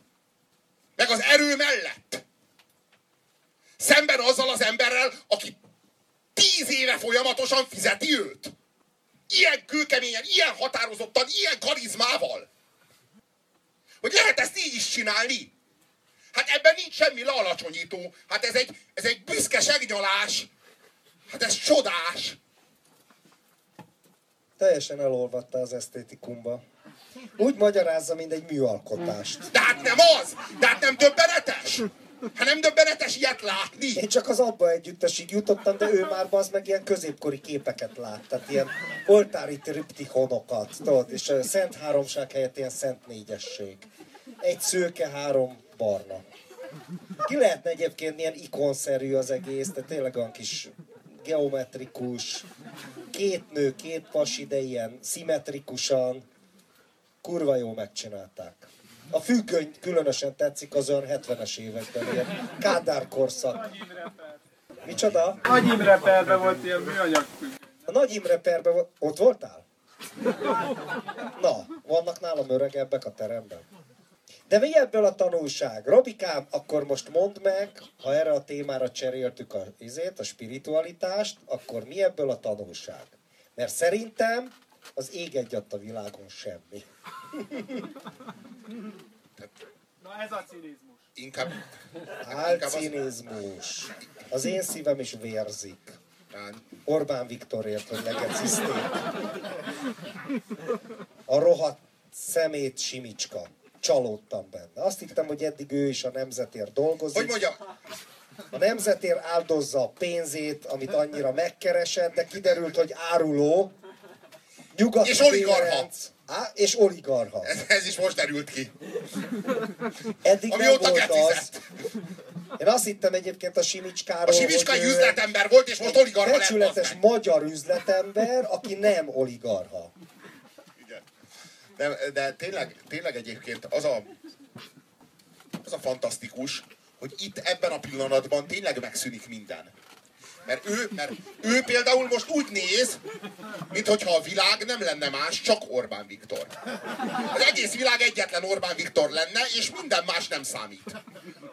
Meg az erő mellett. Szemben azzal az emberrel, aki tíz éve folyamatosan fizeti őt. Ilyen kőkeményen, ilyen határozottan, ilyen karizmával. Hogy lehet ezt így is csinálni? Hát ebben nincs semmi lealacsonyító. Hát ez egy, ez egy büszke segnyalás. Hát ez csodás. Teljesen elolvatta az esztétikumba. Úgy magyarázza, mint egy műalkotást. De hát nem az! De hát nem döbbenetes! Hát nem döbbenetes ilyet látni! Én csak az abba együttesig jutottam, de ő már az meg ilyen középkori képeket lát. Tehát ilyen oltári triptihonokat, tudod, és a Szent Háromság helyett ilyen Szent Négyesség. Egy szőke, három barna. Ki lehetne egyébként ilyen ikonszerű az egész, de tényleg olyan kis geometrikus, két nő, két pasi, de ilyen szimmetrikusan, kurva jó megcsinálták. A függöny különösen tetszik az olyan 70-es években, ilyen Kádár korszak. Micsoda? Nagy Imre perbe volt ilyen műanyag. A Nagy Imre perbe vo- ott voltál? Na, vannak nálam öregebbek a teremben. De mi ebből a tanulság? Robikám, akkor most mondd meg, ha erre a témára cseréltük a izét, a spiritualitást, akkor mi ebből a tanulság? Mert szerintem az ég egyat a világon semmi. Na ez a cinizmus. Inkább... Álcinizmus. Az én szívem is vérzik. Orbán Viktorért, hogy legeciszték. A rohadt szemét simicska. Csalódtam benne. Azt hittem, hogy eddig ő is a nemzetért dolgozik. Hogy mondjam, A nemzetért áldozza a pénzét, amit annyira megkeresett, de kiderült, hogy áruló. Nyugat És oligarcha. Á, és oligarha. ez, ez is most derült ki. Eddig nem Amióta volt az. Én azt hittem egyébként a Simicskáról, A Simicska egy üzletember volt, és most oligarha becsületes magyar üzletember, aki nem oligarha. Igen. De, de tényleg, tényleg egyébként az a, az a fantasztikus, hogy itt ebben a pillanatban tényleg megszűnik minden. Mert ő, mert ő például most úgy néz, mintha a világ nem lenne más, csak Orbán Viktor. Az egész világ egyetlen Orbán Viktor lenne, és minden más nem számít.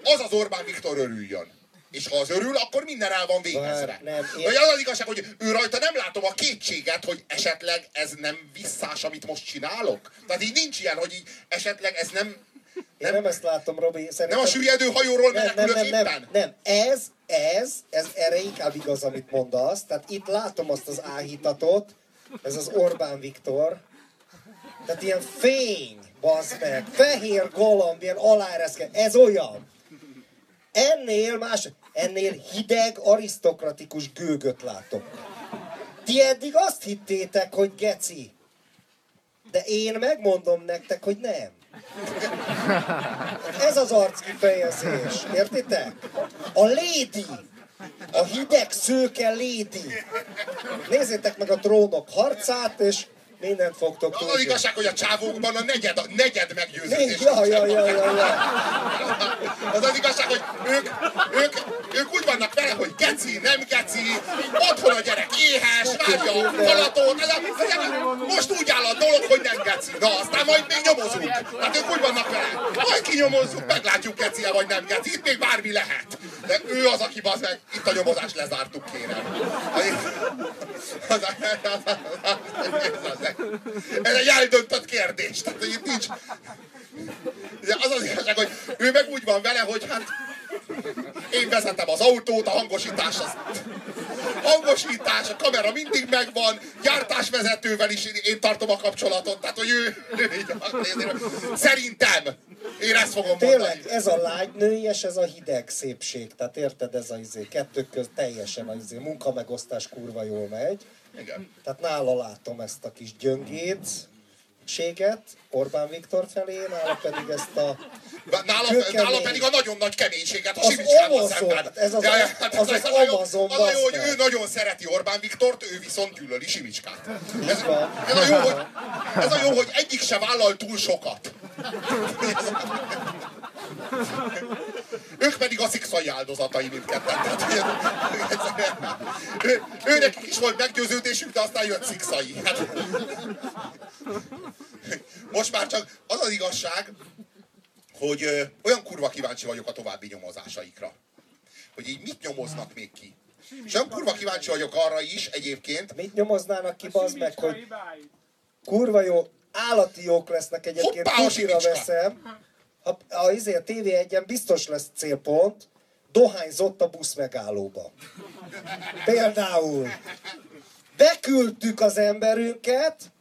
Az az Orbán Viktor örüljön. És ha az örül, akkor minden el van végezve. Nem, én- Vagy az az igazság, hogy ő rajta nem látom a kétséget, hogy esetleg ez nem visszás, amit most csinálok. Tehát így nincs ilyen, hogy így esetleg ez nem, Én nem ezt látom, Robi. nem Szerintem... a süllyedő hajóról nem, nem, menekülök nem, éppen. nem, nem, ez, ez, ez erre inkább igaz, amit mondasz. Tehát itt látom azt az áhítatot, ez az Orbán Viktor. Tehát ilyen fény, bazd meg, fehér galamb, ilyen aláereszke, ez olyan. Ennél más, ennél hideg, arisztokratikus gőgöt látok. Ti eddig azt hittétek, hogy geci. De én megmondom nektek, hogy nem. Ez az arckifejezés, értitek? A lady, a hideg szőke lady. Nézzétek meg a trónok harcát, és mindent fogtok Az az tudni. igazság, hogy a csávókban a negyed, a negyed meggyőződés. Ja, ja, ja, ja, ja. Az az igazság, hogy ők, ők, ők úgy vannak vele, hogy geci, nem geci, otthon a gyerek éhes, várja a falatot, ez a, ez a, most úgy áll a dolog, hogy nem geci. Na, aztán majd még nyomozunk. Hát ők úgy vannak vele. Majd kinyomozzuk, meglátjuk geci vagy nem geci, itt még bármi lehet. De ő az, aki az meg, itt a nyomozást lezártuk, kérem. Az, az, az, az, az, az, ez egy eldöntött kérdés. Tehát, hogy itt nincs, de az az igazság, hogy ő meg úgy van vele, hogy hát én vezetem az autót, a hangosítás az hangosítás, a kamera mindig megvan, gyártásvezetővel is én tartom a kapcsolatot, tehát hogy ő, ő szerintem én ezt fogom mondani. Tényleg, ez a lágy nőies, ez a hideg szépség. Tehát érted, ez a izé, kettők köz teljesen a izé, munkamegosztás kurva jól megy. Igen. Tehát nála látom ezt a kis gyöngét, séget Orbán Viktor felé, nála pedig ezt a Nála, Kőkemény. nála pedig a nagyon nagy keménységet a Az Simicskával szemben. ez az- hát az az a jó- Amazon, az a jó, hogy ő nagyon szereti Orbán Viktort, ő viszont gyűlöli Simicskát. Ez, ez, a jó, hogy, ez a jó, hogy egyik se vállal túl sokat. Ők pedig a szikszai áldozatai mindketten. Tehát, ez- ő, ő nekik is volt meggyőződésük, de aztán jött szikszai. Hát, most már csak az az igazság, hogy ö, olyan kurva kíváncsi vagyok a további nyomozásaikra. Hogy így mit nyomoznak még ki. És olyan kurva kíváncsi vagyok arra is egyébként, mit nyomoznának ki, bazd meg, hogy kurva jó, állati jók lesznek egyébként, Hoppá, a tutira Simicska! veszem. Ha, a, izé, a tv egyen biztos lesz célpont, dohányzott a busz megállóba. Például beküldtük az emberünket,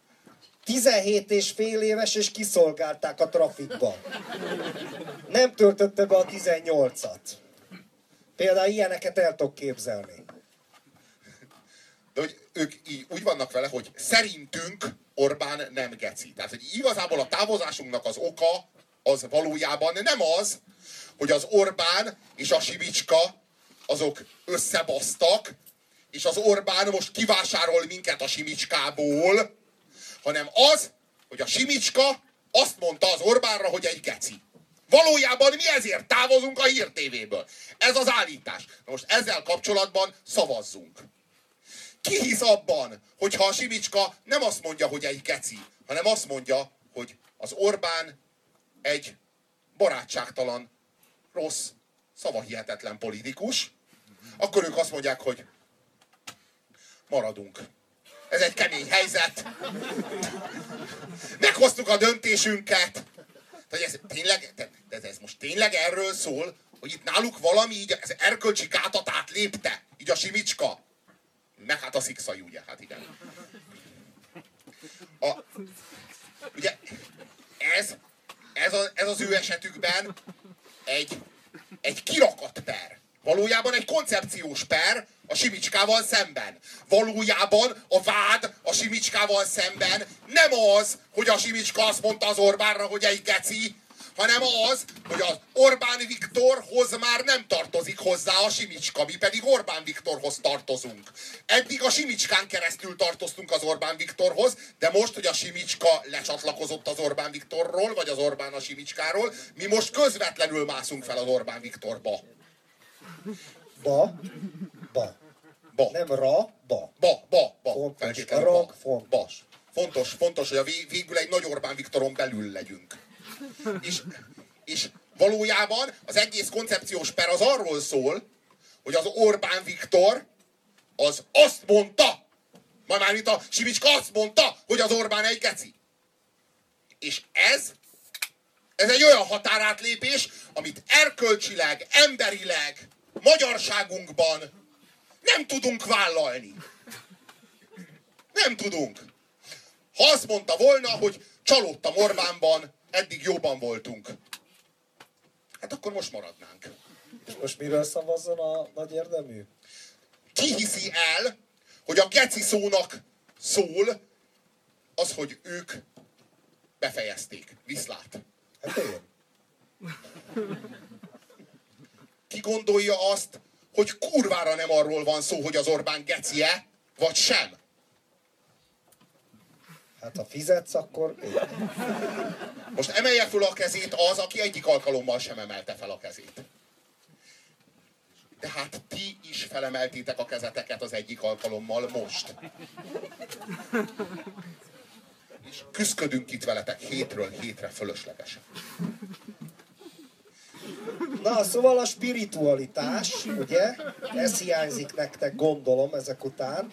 17 és fél éves, és kiszolgálták a trafikba. Nem töltötte be a 18-at. Például ilyeneket el tudok képzelni. de hogy ők így úgy vannak vele, hogy szerintünk Orbán nem geci. Tehát, hogy igazából a távozásunknak az oka az valójában nem az, hogy az Orbán és a Simicska azok összebasztak, és az Orbán most kivásárol minket a Simicskából, hanem az, hogy a Simicska azt mondta az Orbánra, hogy egy geci. Valójában mi ezért távozunk a Hír TV-ből. Ez az állítás. Na most ezzel kapcsolatban szavazzunk. Ki hisz abban, hogyha a Simicska nem azt mondja, hogy egy geci, hanem azt mondja, hogy az Orbán egy barátságtalan, rossz, szavahihetetlen politikus, akkor ők azt mondják, hogy maradunk. Ez egy kemény helyzet. Meghoztuk a döntésünket. Tehát ez tényleg, de ez most tényleg erről szól, hogy itt náluk valami így az erkölcsi gátat átlépte, így a simicska. Meg hát a szikszai, ugye, hát igen. A, ugye, ez, ez, a, ez az ő esetükben egy, egy kirakat per. Valójában egy koncepciós per a Simicskával szemben. Valójában a vád a Simicskával szemben nem az, hogy a Simicska azt mondta az Orbánra, hogy egy geci, hanem az, hogy az Orbán Viktorhoz már nem tartozik hozzá a Simicska, mi pedig Orbán Viktorhoz tartozunk. Eddig a Simicskán keresztül tartoztunk az Orbán Viktorhoz, de most, hogy a Simicska lecsatlakozott az Orbán Viktorról, vagy az Orbán a Simicskáról, mi most közvetlenül mászunk fel az Orbán Viktorba. Ba, ba. Ba. Nem ra, ba. Ba, ba, ba. Fontos. Ba. fontos. Fontos, fontos, hogy a vég, végül egy nagy Orbán Viktoron belül legyünk. És, és valójában az egész koncepciós per az arról szól, hogy az Orbán Viktor az azt mondta, majd már mint a Simicska azt mondta, hogy az Orbán egy geci. És ez, ez egy olyan határátlépés, amit erkölcsileg, emberileg, magyarságunkban nem tudunk vállalni. Nem tudunk. Ha azt mondta volna, hogy csalódtam Orbánban, eddig jobban voltunk. Hát akkor most maradnánk. És most miről szavazzon a nagy érdemű? Ki hiszi el, hogy a geci szónak szól az, hogy ők befejezték. Viszlát. Hát én. Ki gondolja azt, hogy kurvára nem arról van szó, hogy az Orbán gecie, vagy sem? Hát ha fizetsz, akkor. Most emelje föl a kezét az, aki egyik alkalommal sem emelte fel a kezét. De hát ti is felemeltétek a kezeteket az egyik alkalommal most. És küzdködünk itt veletek hétről hétre fölöslegesen. Na, szóval a spiritualitás, ugye? Ez hiányzik nektek, gondolom, ezek után.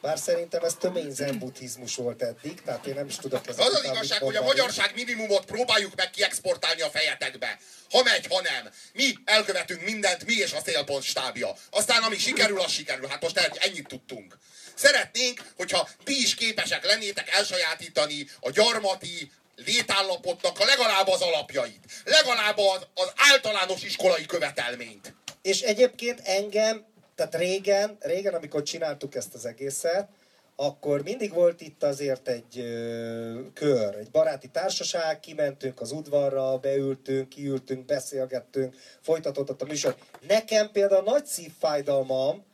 Bár szerintem ez tömény zen buddhizmus volt eddig, tehát én nem is tudok ezek Az az igazság, hogy a magyarság minimumot próbáljuk meg kiexportálni a fejetekbe. Ha megy, ha nem. Mi elkövetünk mindent, mi és a célpont stábja. Aztán ami sikerül, az sikerül. Hát most ennyit tudtunk. Szeretnénk, hogyha ti is képesek lennétek elsajátítani a gyarmati létállapotnak legalább az alapjait. Legalább az, az általános iskolai követelményt. És egyébként engem, tehát régen, régen, amikor csináltuk ezt az egészet, akkor mindig volt itt azért egy ö, kör, egy baráti társaság, kimentünk az udvarra, beültünk, kiültünk, beszélgettünk, folytatódott a műsor. Nekem például nagy szívfájdalmam,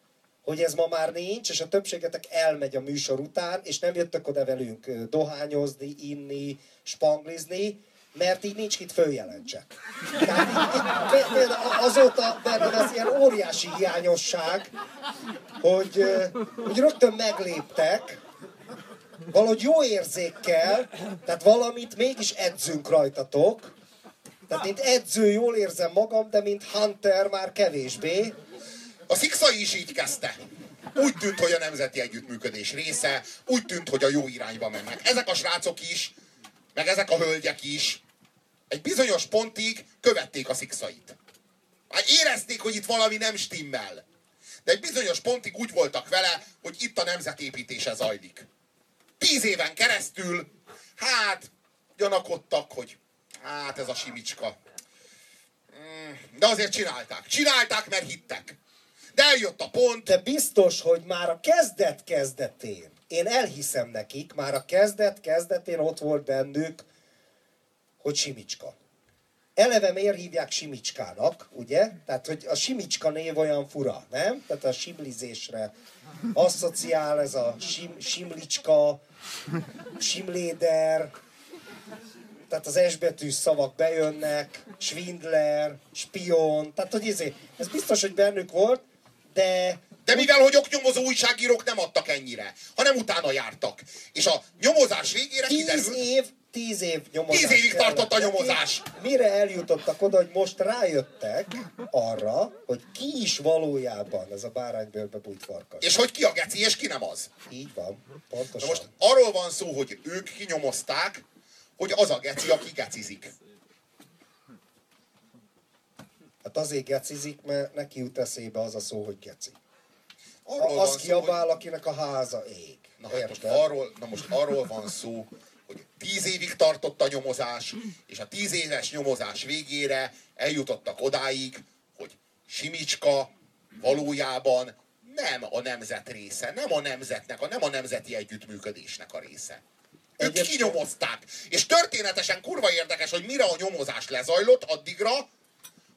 hogy ez ma már nincs, és a többségetek elmegy a műsor után, és nem jöttök oda velünk dohányozni, inni, spanglizni, mert így nincs kit följelentsek. Például azóta bennem ez ilyen óriási hiányosság, hogy, hogy rögtön megléptek, valahogy jó érzékkel, tehát valamit mégis edzünk rajtatok, tehát mint edző jól érzem magam, de mint Hunter már kevésbé. A Szikszai is így kezdte. Úgy tűnt, hogy a nemzeti együttműködés része, úgy tűnt, hogy a jó irányba mennek. Ezek a srácok is, meg ezek a hölgyek is egy bizonyos pontig követték a Szikszait. Már érezték, hogy itt valami nem stimmel. De egy bizonyos pontig úgy voltak vele, hogy itt a nemzetépítése zajlik. Tíz éven keresztül, hát, gyanakodtak, hogy hát ez a simicska. De azért csinálták. Csinálták, mert hittek. De eljött a pont, De biztos, hogy már a kezdet kezdetén, én elhiszem nekik, már a kezdet kezdetén ott volt bennük, hogy Simicska. Eleve miért hívják Simicskának, ugye? Tehát, hogy a Simicska név olyan fura, nem? Tehát a simlizésre asszociál ez a sim, simlicska, simléder, tehát az S betűs szavak bejönnek, svindler, spion, tehát hogy izé, ez biztos, hogy bennük volt, de de mivel hogy oknyomozó újságírók nem adtak ennyire, hanem utána jártak. És a nyomozás végére tíz kiderült, év, tíz év nyomozás Tíz évig kellett tartott a nyomozás. Mire eljutottak oda, hogy most rájöttek arra, hogy ki is valójában ez a báránybőrbe bújt farkas. és hogy ki a geci, és ki nem az. Így van, Na pontosan. most arról van szó, hogy ők kinyomozták, hogy az a geci, aki gecizik. Hát azért gecizik, mert neki jut eszébe az a szó, hogy geci. Arról Az kiabál, akinek a háza ég. Na, hát most arról, na most arról van szó, hogy tíz évig tartott a nyomozás, és a tíz éves nyomozás végére eljutottak odáig, hogy Simicska valójában nem a nemzet része, nem a nemzetnek, a, nem a nemzeti együttműködésnek a része. Ők Egyébként- kinyomozták. És történetesen kurva érdekes, hogy mire a nyomozás lezajlott, addigra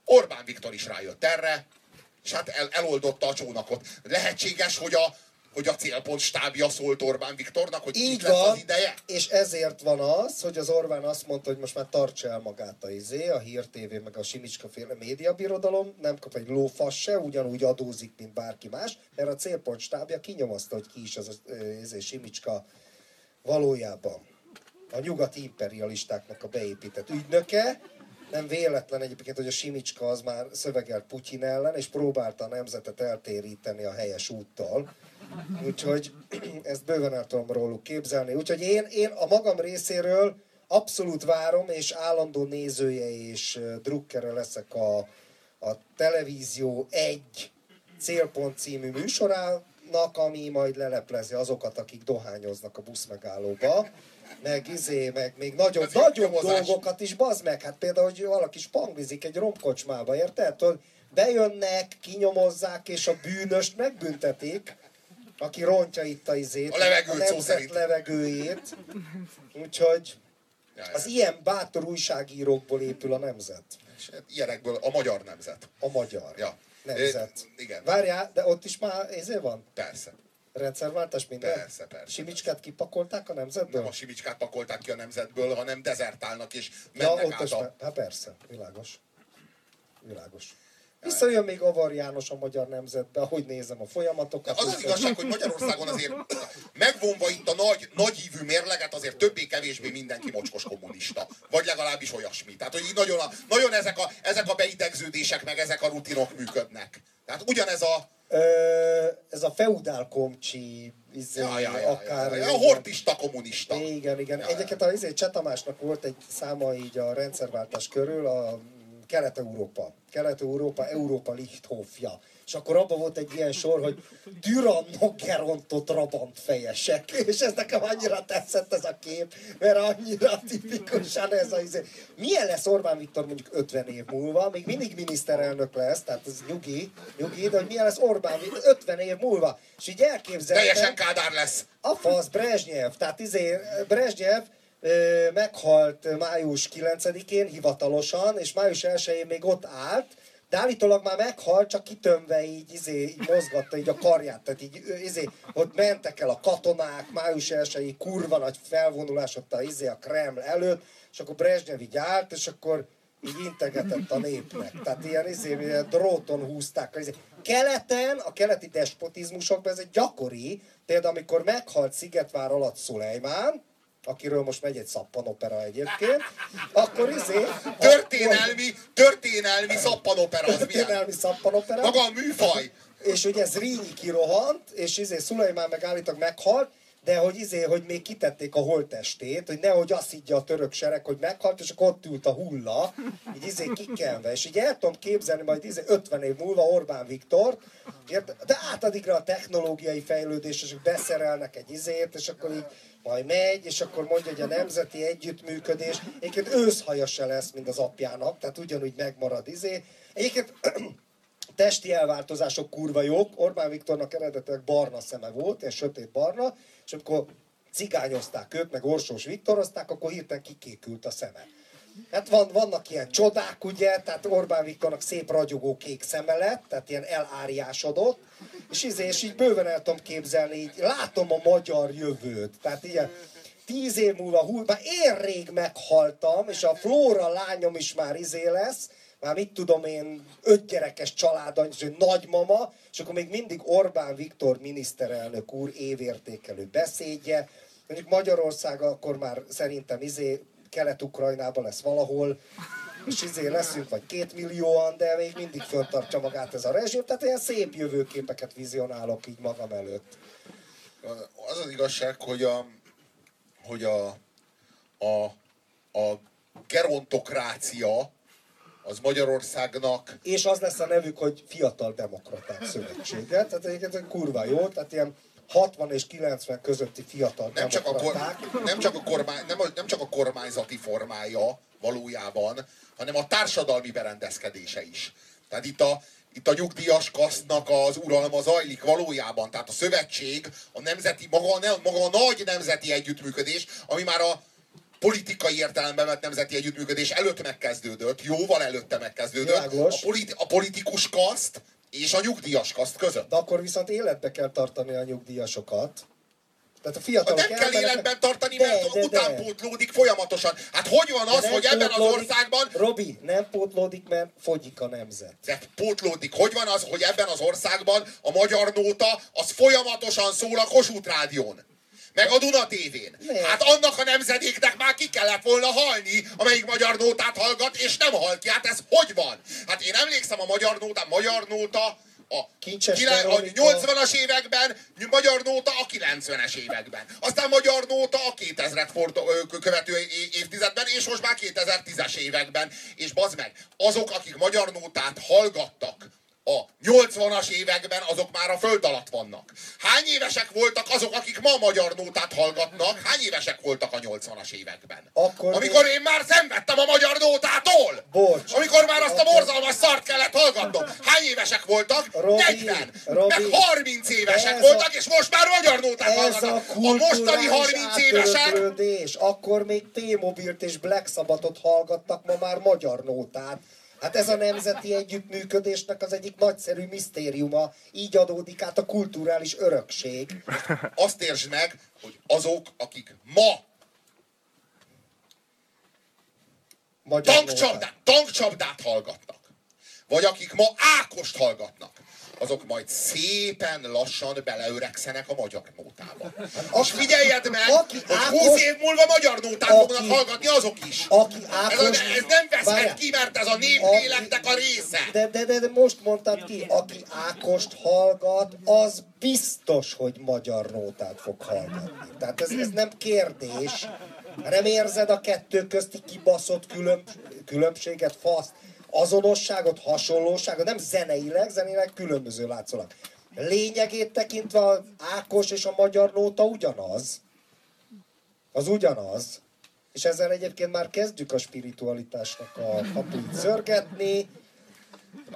Orbán Viktor is rájött erre, és hát el, eloldotta a csónakot. Lehetséges, hogy a, hogy a célpont stábja szólt Orbán Viktornak, hogy Így lesz van, az ideje? és ezért van az, hogy az Orbán azt mondta, hogy most már tartsa el magát a izé, a Hír TV, meg a Simicska féle médiabirodalom, nem kap egy lófasz se, ugyanúgy adózik, mint bárki más, mert a célpont stábja kinyomozta, hogy ki is az a izé, Simicska valójában. A nyugati imperialistáknak a beépített ügynöke, nem véletlen egyébként, hogy a Simicska az már szövegelt Putyin ellen, és próbálta a nemzetet eltéríteni a helyes úttal. Úgyhogy [CLEARS THROAT] ezt bőven el tudom róluk képzelni. Úgyhogy én, én a magam részéről abszolút várom, és állandó nézője és drukkere leszek a, a Televízió egy célpont című műsorának, ami majd leleplezi azokat, akik dohányoznak a buszmegállóba. Meg izé, meg még nagyobb, Ez nagyobb dolgokat is, bazd meg. Hát például, hogy valaki spanglizik egy romkocsmába, érted? Tudod, bejönnek, kinyomozzák, és a bűnöst megbüntetik, aki rontja itt a izét, A levegőt, a nemzet levegőjét. Úgyhogy az ilyen bátor újságírókból épül a nemzet. És hát Ilyenekből a magyar nemzet. A magyar Ja. nemzet. Ö, igen. Várjál, de ott is már ezért van? Persze. Rendszerváltás minden? Persze, persze, Simicskát kipakolták a nemzetből? Nem a simicskát pakolták ki a nemzetből, hanem dezertálnak és Ja, mennek ott át a... hát persze, világos. Világos. Visszajön még Avar János a magyar nemzetbe, ahogy nézem a folyamatokat. Az az igazság, hogy Magyarországon azért megvonva itt a nagy, nagy hívű mérleget, azért többé-kevésbé mindenki mocskos kommunista. Vagy legalábbis olyasmi. Tehát, hogy így nagyon, a, nagyon ezek, a, ezek a beidegződések, meg ezek a rutinok működnek. Tehát ugyanez a... Ö, ez a feudál komcsi, izé, Ja, ja, ja, akár... ja, ja, a hortista kommunista. Igen, igen. Ja, Ja, Egyébként a izé, Csetamásnak volt egy száma így a rendszerváltás körül, a Kelet-Európa. Kelet-Európa, Európa Lichthofja. És akkor abban volt egy ilyen sor, hogy Tyrannogerontot rabant fejesek. És ez nekem annyira tetszett ez a kép, mert annyira tipikusan ez a izé. Milyen lesz Orbán Viktor mondjuk 50 év múlva? Még mindig miniszterelnök lesz, tehát ez nyugi, nyugi, de hogy milyen lesz Orbán Viktor 50 év múlva? És így elképzeltem... Teljesen kádár lesz. A fasz, Brezsnyev. Tehát izé, Brezsnyev meghalt május 9-én hivatalosan, és május 1-én még ott állt, de állítólag már meghalt, csak kitömve így, izé, így mozgatta így a karját. Tehát így, izé, ott mentek el a katonák, május 1 kurva nagy felvonulás ott a, izé, a Kreml előtt, és akkor Brezsnyev így állt, és akkor így integetett a népnek. Tehát ilyen, izé, ilyen dróton húzták. Izé. Keleten, a keleti despotizmusokban ez egy gyakori, például amikor meghalt Szigetvár alatt Szulejmán, akiről most megy egy szappanopera egyébként, akkor izé... Történelmi, történelmi szappanopera az? Történelmi szappanopera. Maga a műfaj. És ugye Zrínyi kirohant, és izé Szulajmán meg állítólag meghalt, de hogy izé, hogy még kitették a holttestét, hogy nehogy azt higgye a török sereg, hogy meghalt, és akkor ott ült a hulla, így izé kikenve. És így el tudom képzelni majd izé 50 év múlva Orbán Viktor, de át addigra a technológiai fejlődés, és beszerelnek egy izét, és akkor így majd megy, és akkor mondja, hogy a nemzeti együttműködés, egyébként őszhaja se lesz, mint az apjának, tehát ugyanúgy megmarad izé. Egyébként [CLEARS THROAT] testi elváltozások kurva jók. Orbán Viktornak eredetileg barna szeme volt, ilyen sötét barna, és amikor cigányozták őt, meg Orsós Viktorozták, akkor hirtelen kikékült a szeme. Hát van, vannak ilyen csodák, ugye, tehát Orbán Viktornak szép ragyogó kék szeme lett, tehát ilyen eláriásodott, és, izé, és így bőven el tudom képzelni, így látom a magyar jövőt, tehát ilyen tíz év múlva, hú, már én rég meghaltam, és a Flóra lányom is már izé lesz, már mit tudom én, öt gyerekes családany, nagymama, és akkor még mindig Orbán Viktor miniszterelnök úr évértékelő beszédje. Mondjuk Magyarország akkor már szerintem izé Kelet-Ukrajnában lesz valahol, és izé leszünk vagy két millióan, de még mindig föntartja magát ez a rezsim, tehát ilyen szép jövőképeket vizionálok így magam előtt. Az az igazság, hogy a, hogy a, a, a gerontokrácia az Magyarországnak És az lesz a nevük, hogy Fiatal Demokraták Szövetsége, tehát egyébként kurva jó, tehát ilyen 60 és 90 közötti fiatal nem csak, a, kor, nem, csak a kormány, nem, nem csak a kormányzati formája valójában, hanem a társadalmi berendezkedése is. Tehát itt a, itt a nyugdíjas kasztnak az uralma zajlik valójában. Tehát a szövetség, a nemzeti, maga, maga a nagy nemzeti együttműködés, ami már a politikai értelemben vett nemzeti együttműködés előtt megkezdődött, jóval előtte megkezdődött, Világos. a, politi- a politikus kaszt és a nyugdíjas kaszt között. De akkor viszont életbe kell tartani a nyugdíjasokat. Tehát a fiatalok nem kell életben tartani, De, mert de, utánpótlódik folyamatosan. Hát hogy van az, hogy ebben az országban Robi, nem pótlódik, mert fogyik a nemzet. de pótlódik. Hogy van az, hogy ebben az országban a magyar nóta az folyamatosan szól a Kossuth Rádión? Meg a Duna tévén. Hát annak a nemzedéknek már ki kellett volna halni, amelyik magyar nótát hallgat, és nem hal ki. Hát ez hogy van? Hát én emlékszem a magyar nóta, magyar nóta a, Kincses a Veronika. 80-as években, magyar nóta a 90-es években. Aztán magyar nóta a 2000-et fordó, ö, követő évtizedben, és most már 2010-es években. És bazd meg, azok, akik magyar nótát hallgattak a 80-as években azok már a föld alatt vannak. Hány évesek voltak azok, akik ma magyar nótát hallgatnak? Hány évesek voltak a 80-as években? Akkor Amikor én már szenvedtem a magyar nótától! Bocs. Amikor már azt a borzalmas szart kellett hallgatnom! Hány évesek voltak? Robi, 40! Robi, meg 30 évesek voltak, a- és most már magyar nótát Ez a hallgatnak! A mostani kulturális 30 évesek. Akkor még T-Mobilt és Black Sabbathot hallgattak, ma már magyar nótát. Hát ez a nemzeti együttműködésnek az egyik nagyszerű misztériuma. Így adódik át a kulturális örökség. azt értsd meg, hogy azok, akik ma Magyar tankcsapdát, tankcsapdát hallgatnak, vagy akik ma Ákost hallgatnak, azok majd szépen lassan beleöregszenek a magyar nótába. És figyeljeed meg, aki hogy Ákos- 20 év múlva magyar nótát Aki- fognak hallgatni azok is. Aki Ez, a, Ákos... ez nem veszhet Várjál. ki, mert ez a népléleknek a része. De, de, de, de most mondtad ki, aki Ákost hallgat, az biztos, hogy magyar nótát fog hallgatni. Tehát ez, ez nem kérdés. Nem érzed a kettő közti kibaszott különb, különbséget, faszt, azonosságot, hasonlóságot, nem zeneileg, zeneileg különböző látszólag. Lényegét tekintve a Ákos és a magyar nóta ugyanaz. Az ugyanaz. És ezzel egyébként már kezdjük a spiritualitásnak a kapuit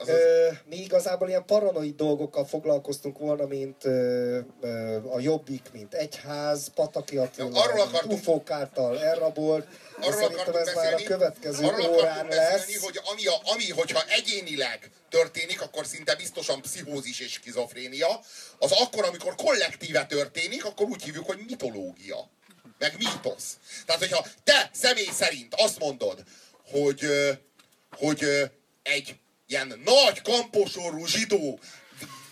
szörgetni. Ö, mi igazából ilyen paranoid dolgokkal foglalkoztunk volna, mint ö, ö, a Jobbik, mint egyház, Pataki Attila, Ja, arról akartunk- ufók által elrabolt. Arról akartunk ez már a beszélni, következő arról órán akartunk beszélni, lesz. hogy ami, a, ami, hogyha egyénileg történik, akkor szinte biztosan pszichózis és skizofrénia. Az akkor, amikor kollektíve történik, akkor úgy hívjuk, hogy mitológia. Meg mítosz. Tehát, hogyha te személy szerint azt mondod, hogy, hogy egy ilyen nagy kamposorú zsidó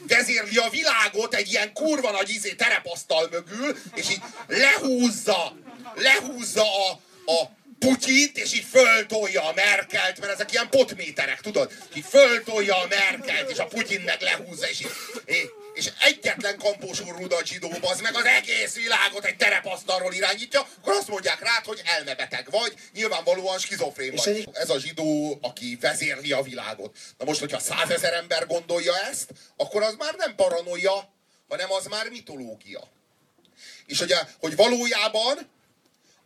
vezérli a világot egy ilyen kurva nagy izé terepasztal mögül, és így lehúzza, lehúzza a, a Putyint, és így föltolja a Merkelt, mert ezek ilyen potméterek, tudod? Így föltolja a Merkelt, és a Putyin meg lehúzza, és, így, és, és egyetlen kampósorú nagy zsidó, az meg az egész világot egy terepasztalról irányítja, akkor azt mondják rád, hogy elmebeteg vagy, nyilvánvalóan skizofrén vagy. egy- Ez a zsidó, aki vezérli a világot. Na most, hogyha százezer ember gondolja ezt, akkor az már nem paranoia, hanem az már mitológia. És ugye, hogy valójában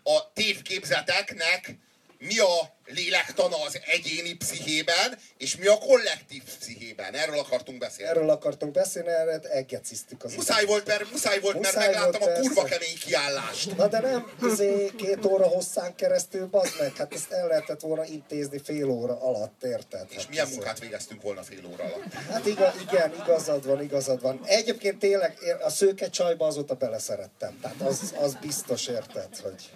a tévképzeteknek mi a lélektana az egyéni pszichében, és mi a kollektív pszichében. Erről akartunk beszélni. Erről akartunk beszélni, erre egeciztük az Muszáj volt, mert, muszáj volt, mert Muszáj megláttam volt, a kurva persze. kemény kiállást. Na de nem, izé, két óra hosszán keresztül, bazd meg, hát ezt el lehetett volna intézni fél óra alatt, érted? És Hát milyen munkát végeztünk volna fél óra alatt. Hát igaz, igen, igazad van, igazad van. Egyébként tényleg én a szőke csajba azóta beleszerettem. Tehát az, az biztos érted, hogy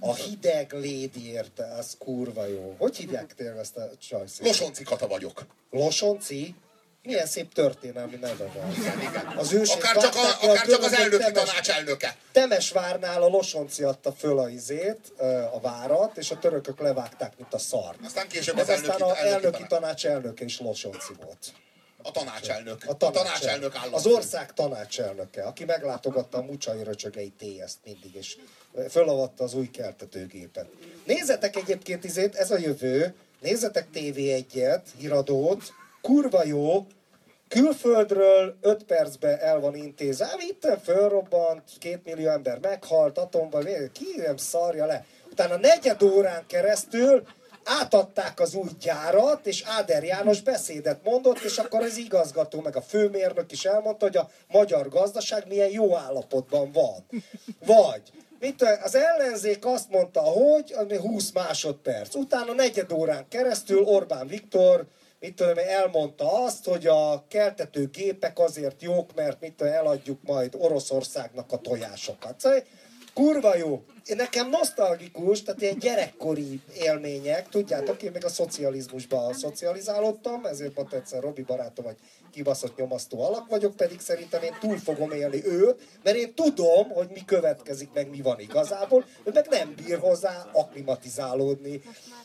a hideg lédi érte, az kurva jó. Hogy hívják tényleg ezt a csajszét? Losonci Kata vagyok. Losonci? Milyen szép történelmi neve van. Az őség Akár csak, a, akár csak az elnöki Temes- tanács elnöke. Temesvárnál a Losonci adta föl a izét, a várat, és a törökök levágták, mint a szar. Aztán később az aztán elnöki, a elnöki elnöki tanács. tanács elnöke is Losonci volt. A tanácselnök. A, A tanácselnök állam. Az ország tanácselnöke, aki meglátogatta a Mucsai Röcsögei TS-t mindig, és fölavatta az új keltetőgépet. Nézzetek egyébként izét, ez a jövő, nézzetek TV1-et, híradót, kurva jó, külföldről 5 percbe el van intézve, itt fölrobbant, két millió ember meghalt, atomban, ki nem szarja le. Utána negyed órán keresztül átadták az új gyárat, és Áder János beszédet mondott, és akkor az igazgató, meg a főmérnök is elmondta, hogy a magyar gazdaság milyen jó állapotban van. Vagy, mit, az ellenzék azt mondta, hogy ami 20 másodperc. Utána negyed órán keresztül Orbán Viktor mit tudom, elmondta azt, hogy a keltető gépek azért jók, mert mit tudom, eladjuk majd Oroszországnak a tojásokat. Szóval kurva jó. Én Nekem nosztalgikus, tehát ilyen gyerekkori élmények, tudjátok, én még a szocializmusban szocializálódtam, ezért mondta egyszer Robi barátom, hogy kibaszott nyomasztó alak vagyok, pedig szerintem én túl fogom élni őt, mert én tudom, hogy mi következik, meg mi van igazából, ő meg nem bír hozzá aklimatizálódni.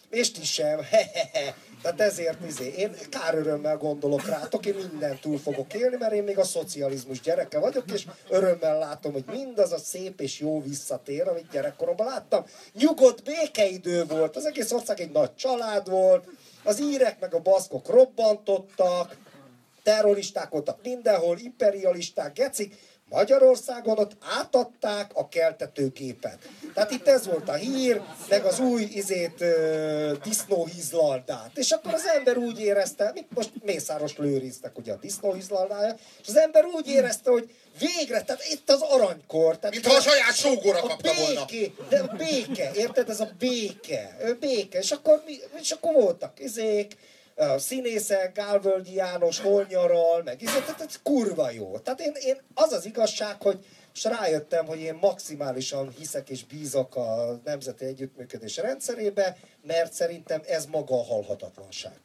És ti sem, hehehe. Tehát ezért izé, én kár örömmel gondolok rátok, én mindent túl fogok élni, mert én még a szocializmus gyereke vagyok, és örömmel látom, hogy mindaz a szép és jó visszatér, amit gyerekkoromban láttam. Nyugodt békeidő volt, az egész ország egy nagy család volt, az írek meg a baszkok robbantottak, terroristák voltak mindenhol, imperialisták, gecik, Magyarországon ott átadták a keltetőgépet. Tehát itt ez volt a hír, meg az új izét ö, disznóhízlaldát. És akkor az ember úgy érezte, mint most Mészáros lőriztek ugye a disznóhízlaldája, és az ember úgy érezte, hogy végre, tehát itt az aranykor. Tehát Mintha a saját sógora a kapta volna. béké, de a béke, érted? Ez a béke. Ö, Béke. És akkor, mi, és akkor voltak izék, a színészek, Gálvölgyi János hol nyaral, meg izé, tehát ez kurva jó. Tehát én, én, az az igazság, hogy most rájöttem, hogy én maximálisan hiszek és bízok a Nemzeti Együttműködés rendszerébe, mert szerintem ez maga a halhatatlanság.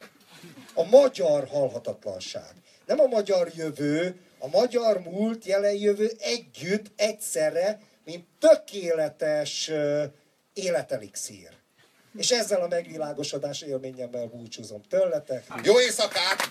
A magyar halhatatlanság. Nem a magyar jövő, a magyar múlt, jelen jövő együtt, egyszerre, mint tökéletes életelixír. És ezzel a megvilágosodás élményemmel búcsúzom tőletek. Jó éjszakát!